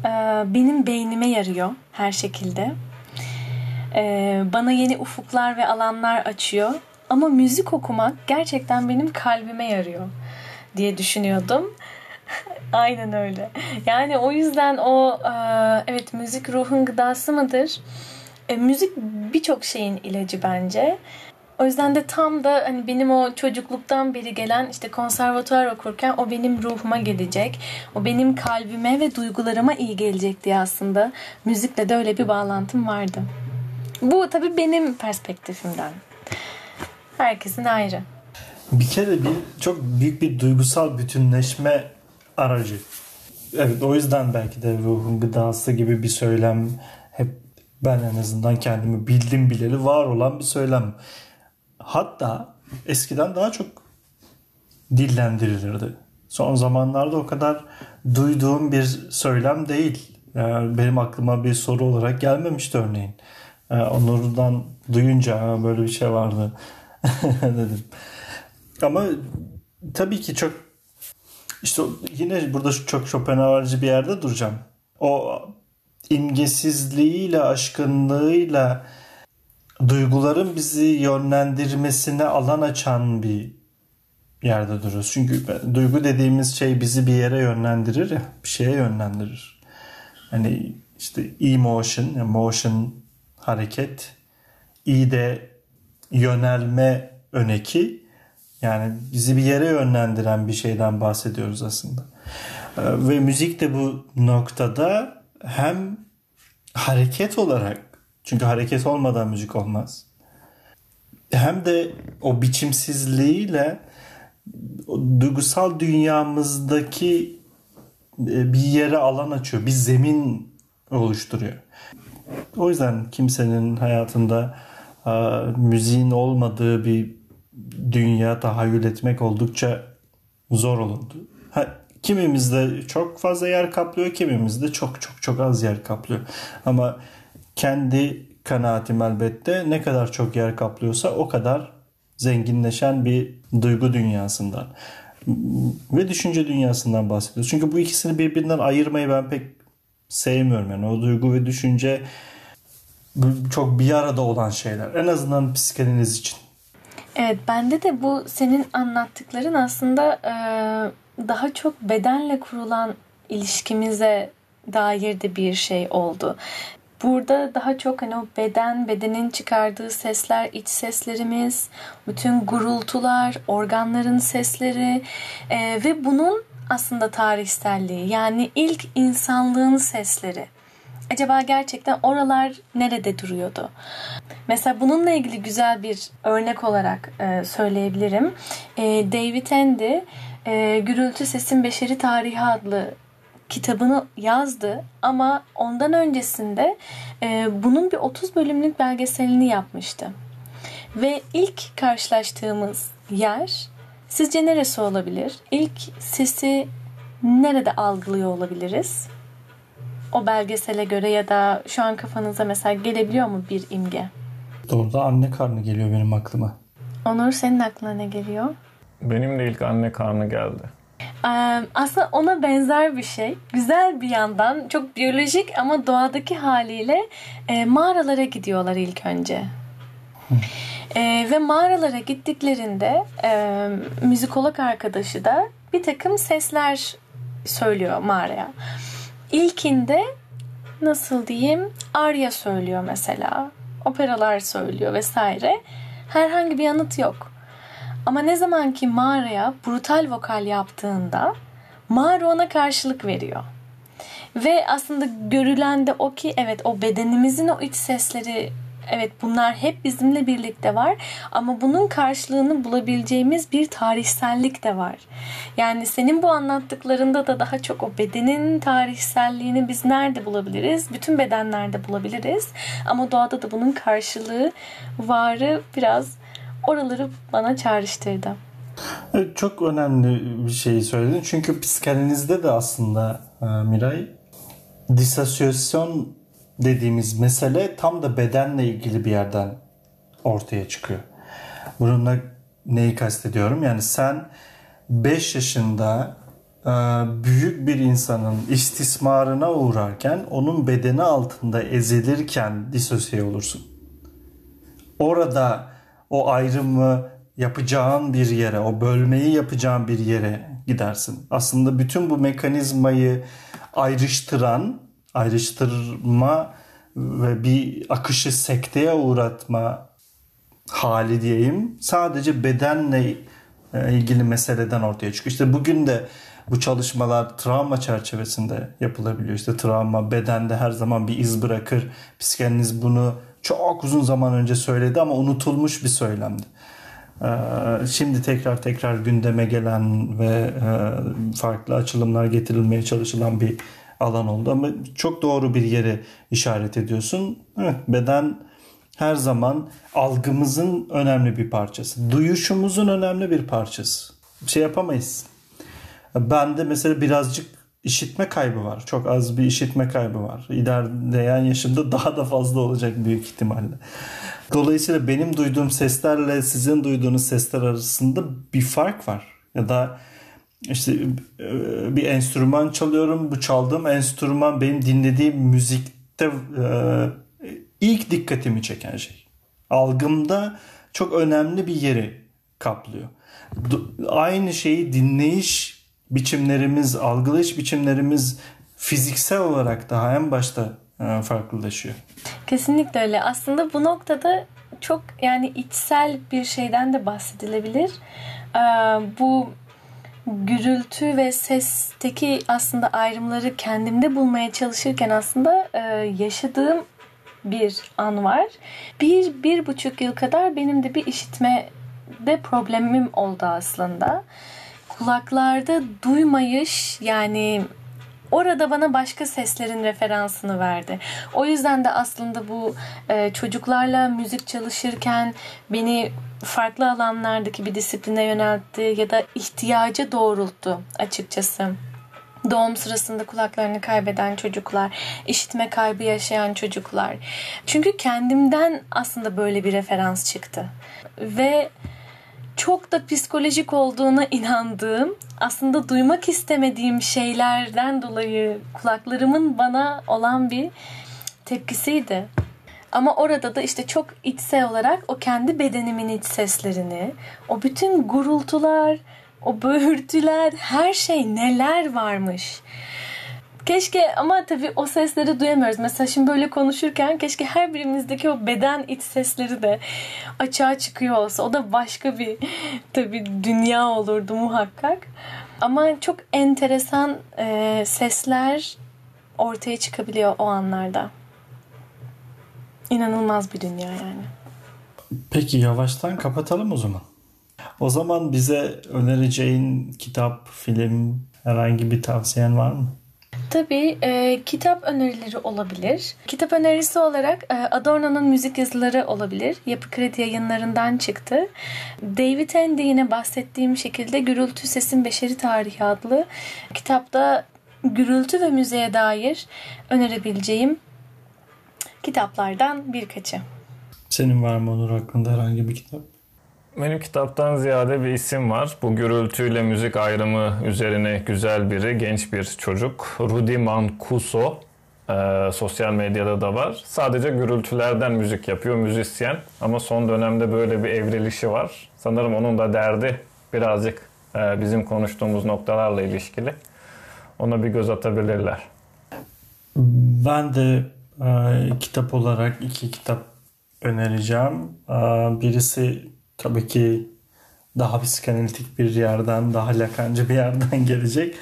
e, benim beynime yarıyor her şekilde. E, bana yeni ufuklar ve alanlar açıyor. Ama müzik okumak gerçekten benim kalbime yarıyor diye düşünüyordum. Aynen öyle. Yani o yüzden o e, evet müzik ruhun gıdası mıdır? E, müzik birçok şeyin ilacı bence. O yüzden de tam da hani benim o çocukluktan beri gelen işte konservatuar okurken o benim ruhuma gelecek. O benim kalbime ve duygularıma iyi gelecek diye aslında müzikle de öyle bir bağlantım vardı. Bu tabii benim perspektifimden. Herkesin ayrı. Bir kere bir çok büyük bir duygusal bütünleşme aracı. Evet o yüzden belki de ruhun gıdası gibi bir söylem hep ben en azından kendimi bildim bileli var olan bir söylem. Hatta eskiden daha çok dillendirilirdi. Son zamanlarda o kadar duyduğum bir söylem değil. Yani benim aklıma bir soru olarak gelmemişti örneğin. Yani Onur'dan duyunca böyle bir şey vardı dedim. Ama tabii ki çok işte yine burada çok Schopenhauer'cı bir yerde duracağım. O imgesizliğiyle, aşkınlığıyla duyguların bizi yönlendirmesine alan açan bir yerde duruyoruz. Çünkü duygu dediğimiz şey bizi bir yere yönlendirir ya, bir şeye yönlendirir. Hani işte emotion, motion hareket, i de yönelme öneki yani bizi bir yere yönlendiren bir şeyden bahsediyoruz aslında. Ee, ve müzik de bu noktada hem hareket olarak çünkü hareket olmadan müzik olmaz. Hem de o biçimsizliğiyle duygusal dünyamızdaki e, bir yere alan açıyor. Bir zemin oluşturuyor. O yüzden kimsenin hayatında müziğin olmadığı bir dünya tahayyül etmek oldukça zor olurdu. Ha, kimimizde çok fazla yer kaplıyor, kimimizde çok çok çok az yer kaplıyor. Ama kendi kanaatim elbette ne kadar çok yer kaplıyorsa o kadar zenginleşen bir duygu dünyasından ve düşünce dünyasından bahsediyoruz. Çünkü bu ikisini birbirinden ayırmayı ben pek sevmiyorum. Yani o duygu ve düşünce çok bir arada olan şeyler. En azından psikanaliz için. Evet bende de bu senin anlattıkların aslında e, daha çok bedenle kurulan ilişkimize dair de bir şey oldu. Burada daha çok hani o beden, bedenin çıkardığı sesler, iç seslerimiz, bütün gurultular, organların sesleri e, ve bunun aslında tarihselliği yani ilk insanlığın sesleri. Acaba gerçekten oralar nerede duruyordu? Mesela bununla ilgili güzel bir örnek olarak e, söyleyebilirim. E, David Andy e, Gürültü Sesin Beşeri Tarihi adlı kitabını yazdı ama ondan öncesinde bunun bir 30 bölümlük belgeselini yapmıştı. Ve ilk karşılaştığımız yer sizce neresi olabilir? İlk sesi nerede algılıyor olabiliriz? O belgesele göre ya da şu an kafanıza mesela gelebiliyor mu bir imge? Doğrudan anne karnı geliyor benim aklıma. Onur senin aklına ne geliyor? Benim de ilk anne karnı geldi. Ee, aslında ona benzer bir şey. Güzel bir yandan çok biyolojik ama doğadaki haliyle e, mağaralara gidiyorlar ilk önce. E, ve mağaralara gittiklerinde e, müzikolog arkadaşı da bir takım sesler söylüyor mağaraya. İlkinde nasıl diyeyim Arya söylüyor mesela. Operalar söylüyor vesaire. Herhangi bir yanıt yok. Ama ne zaman ki mağaraya brutal vokal yaptığında mağara ona karşılık veriyor. Ve aslında görülen de o ki evet o bedenimizin o iç sesleri evet bunlar hep bizimle birlikte var ama bunun karşılığını bulabileceğimiz bir tarihsellik de var. Yani senin bu anlattıklarında da daha çok o bedenin tarihselliğini biz nerede bulabiliriz? Bütün bedenlerde bulabiliriz. Ama doğada da bunun karşılığı varı biraz oraları bana çağrıştırdı. Evet, çok önemli bir şey söyledin. Çünkü psikanalizde de aslında e, Miray disosyasyon dediğimiz mesele tam da bedenle ilgili bir yerden ortaya çıkıyor. Bununla neyi kastediyorum? Yani sen 5 yaşında e, büyük bir insanın istismarına uğrarken onun bedeni altında ezilirken disosiye olursun. Orada o ayrımı yapacağın bir yere, o bölmeyi yapacağın bir yere gidersin. Aslında bütün bu mekanizmayı ayrıştıran, ayrıştırma ve bir akışı sekteye uğratma hali diyeyim sadece bedenle e, ilgili meseleden ortaya çıkıyor. İşte bugün de bu çalışmalar travma çerçevesinde yapılabiliyor. İşte travma bedende her zaman bir iz bırakır. Psikanaliz bunu çok uzun zaman önce söyledi ama unutulmuş bir söylemdi. Ee, şimdi tekrar tekrar gündeme gelen ve e, farklı açılımlar getirilmeye çalışılan bir alan oldu ama çok doğru bir yere işaret ediyorsun. Beden her zaman algımızın önemli bir parçası. Duyuşumuzun önemli bir parçası. Şey yapamayız. Bende mesela birazcık işitme kaybı var. Çok az bir işitme kaybı var. İlerleyen yaşımda daha da fazla olacak büyük ihtimalle. Dolayısıyla benim duyduğum seslerle sizin duyduğunuz sesler arasında bir fark var. Ya da işte e, bir enstrüman çalıyorum. Bu çaldığım enstrüman benim dinlediğim müzikte e, ilk dikkatimi çeken şey. Algımda çok önemli bir yeri kaplıyor. Aynı şeyi dinleyiş biçimlerimiz, algılayış biçimlerimiz fiziksel olarak daha en başta e, farklılaşıyor. Kesinlikle öyle. Aslında bu noktada çok yani içsel bir şeyden de bahsedilebilir. Bu gürültü ve sesteki aslında ayrımları kendimde bulmaya çalışırken aslında e, yaşadığım bir an var. Bir, bir buçuk yıl kadar benim de bir işitme de problemim oldu aslında. Kulaklarda duymayış yani orada bana başka seslerin referansını verdi. O yüzden de aslında bu e, çocuklarla müzik çalışırken beni farklı alanlardaki bir disipline yöneltti ya da ihtiyaca doğrulttu açıkçası. Doğum sırasında kulaklarını kaybeden çocuklar, işitme kaybı yaşayan çocuklar. Çünkü kendimden aslında böyle bir referans çıktı. Ve çok da psikolojik olduğuna inandığım, aslında duymak istemediğim şeylerden dolayı kulaklarımın bana olan bir tepkisiydi. Ama orada da işte çok içsel olarak o kendi bedenimin iç seslerini, o bütün gurultular, o böğürtüler, her şey neler varmış. Keşke ama tabii o sesleri duyamıyoruz. Mesela şimdi böyle konuşurken keşke her birimizdeki o beden iç sesleri de açığa çıkıyor olsa. O da başka bir tabii dünya olurdu muhakkak. Ama çok enteresan e, sesler ortaya çıkabiliyor o anlarda. İnanılmaz bir dünya yani. Peki yavaştan kapatalım o zaman. O zaman bize önereceğin kitap, film, herhangi bir tavsiyen var mı? Tabii e, kitap önerileri olabilir. Kitap önerisi olarak e, Adorno'nun müzik yazıları olabilir. Yapı Kredi yayınlarından çıktı. David Andy yine bahsettiğim şekilde Gürültü Sesin Beşeri Tarihi adlı kitapta gürültü ve müziğe dair önerebileceğim kitaplardan birkaçı. Senin var mı Onur hakkında herhangi bir kitap? Benim kitaptan ziyade bir isim var. Bu gürültüyle müzik ayrımı üzerine güzel biri, genç bir çocuk. Rudy Mancuso. Ee, sosyal medyada da var. Sadece gürültülerden müzik yapıyor, müzisyen. Ama son dönemde böyle bir evrilişi var. Sanırım onun da derdi birazcık e, bizim konuştuğumuz noktalarla ilişkili. Ona bir göz atabilirler. Ben de e, kitap olarak iki kitap önereceğim. E, birisi tabii ki daha psikanalitik bir yerden, daha lakancı bir yerden gelecek.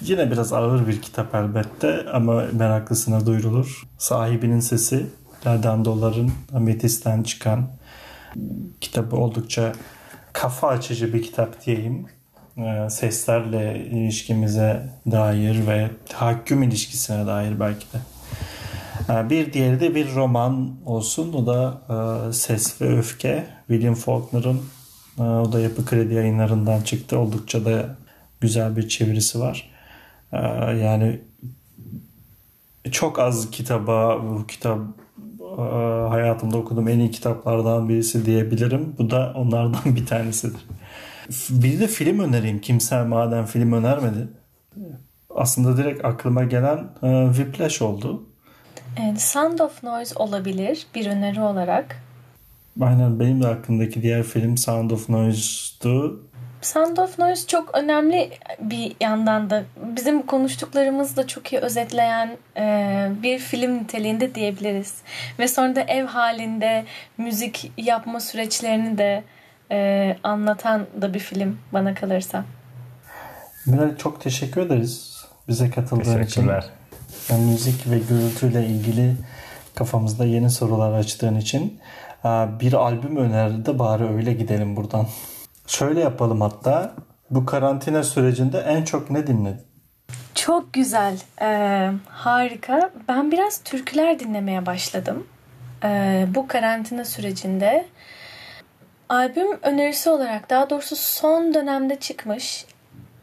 Yine biraz ağır bir kitap elbette ama meraklısına duyurulur. Sahibinin Sesi, Lerden Dolar'ın Ametist'ten çıkan kitabı oldukça kafa açıcı bir kitap diyeyim. Ee, Seslerle ilişkimize dair ve tahakküm ilişkisine dair belki de. Ee, Bir diğeri de bir roman olsun. O da e, Ses ve Öfke. William Faulkner'ın e, o da Yapı Kredi yayınlarından çıktı. Oldukça da güzel bir çevirisi var. Ee, Yani çok az kitaba bu kitap e, hayatımda okuduğum en iyi kitaplardan birisi diyebilirim. Bu da onlardan bir tanesidir. Bir de film önereyim. Kimse madem film önermedi. Aslında direkt aklıma gelen Whiplash oldu. Evet, Sound of Noise olabilir bir öneri olarak. Aynen benim de aklımdaki diğer film Sound of Noise'du. Sound of Noise çok önemli bir yandan da bizim konuştuklarımızı da çok iyi özetleyen e, bir film niteliğinde diyebiliriz. Ve sonra da ev halinde müzik yapma süreçlerini de e, anlatan da bir film bana kalırsa. Miral çok teşekkür ederiz bize katıldığın için. Teşekkürler. Müzik ve gürültüyle ilgili kafamızda yeni sorular açtığın için. Aa, Bir albüm önerdi bari öyle gidelim buradan. Şöyle yapalım hatta. Bu karantina sürecinde en çok ne dinledin? Çok güzel, e, harika. Ben biraz türküler dinlemeye başladım e, bu karantina sürecinde. Albüm önerisi olarak daha doğrusu son dönemde çıkmış,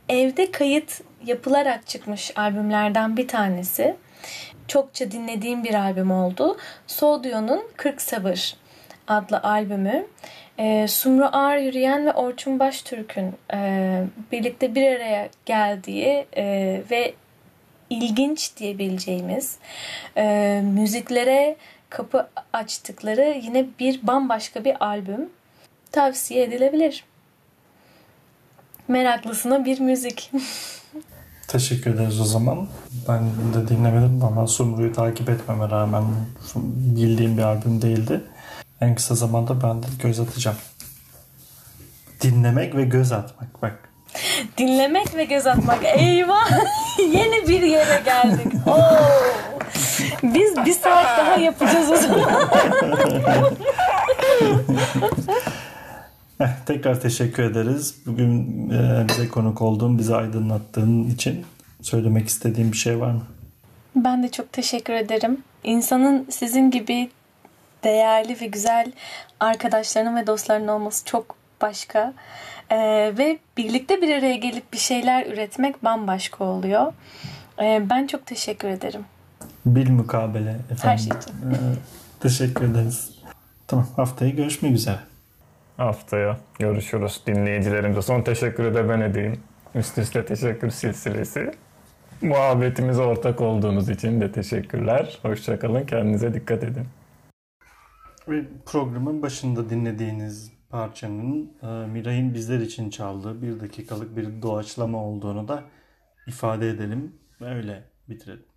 evde kayıt yapılarak çıkmış albümlerden bir tanesi. Çokça dinlediğim bir albüm oldu. Sodio'nun 40 Sabır adlı albümü. E, Sumru Ağır Yürüyen ve Orçun Baştürk'ün e, birlikte bir araya geldiği e, ve ilginç diyebileceğimiz e, müziklere kapı açtıkları yine bir bambaşka bir albüm tavsiye edilebilir. Meraklısına bir müzik. Teşekkür ederiz o zaman. Ben de dinlemedim ama Sumru'yu takip etmeme rağmen bildiğim bir albüm değildi. En kısa zamanda ben de göz atacağım. Dinlemek ve göz atmak. Bak Dinlemek ve göz atmak. Eyvah! Yeni bir yere geldik. Oo! Biz bir saat daha yapacağız o zaman. Tekrar teşekkür ederiz. Bugün e, bize konuk olduğun, bizi aydınlattığın için söylemek istediğim bir şey var mı? Ben de çok teşekkür ederim. İnsanın sizin gibi değerli ve güzel arkadaşlarının ve dostlarının olması çok başka. Ee, ve birlikte bir araya gelip bir şeyler üretmek bambaşka oluyor. Ee, ben çok teşekkür ederim. Bil mukabele efendim. Her şey için. Ee, teşekkür ederiz. Tamam haftaya görüşmek üzere. Haftaya görüşürüz dinleyicilerimize. Son teşekkürü de ben edeyim. Üst üste teşekkür silsilesi. Muhabbetimize ortak olduğunuz için de teşekkürler. Hoşçakalın. Kendinize dikkat edin. Ve programın başında dinlediğiniz parçanın e, Miray'ın bizler için çaldığı bir dakikalık bir doğaçlama olduğunu da ifade edelim öyle bitirelim.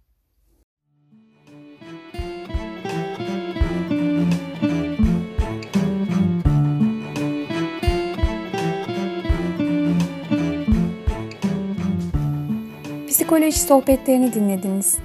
Psikoloji sohbetlerini dinlediniz.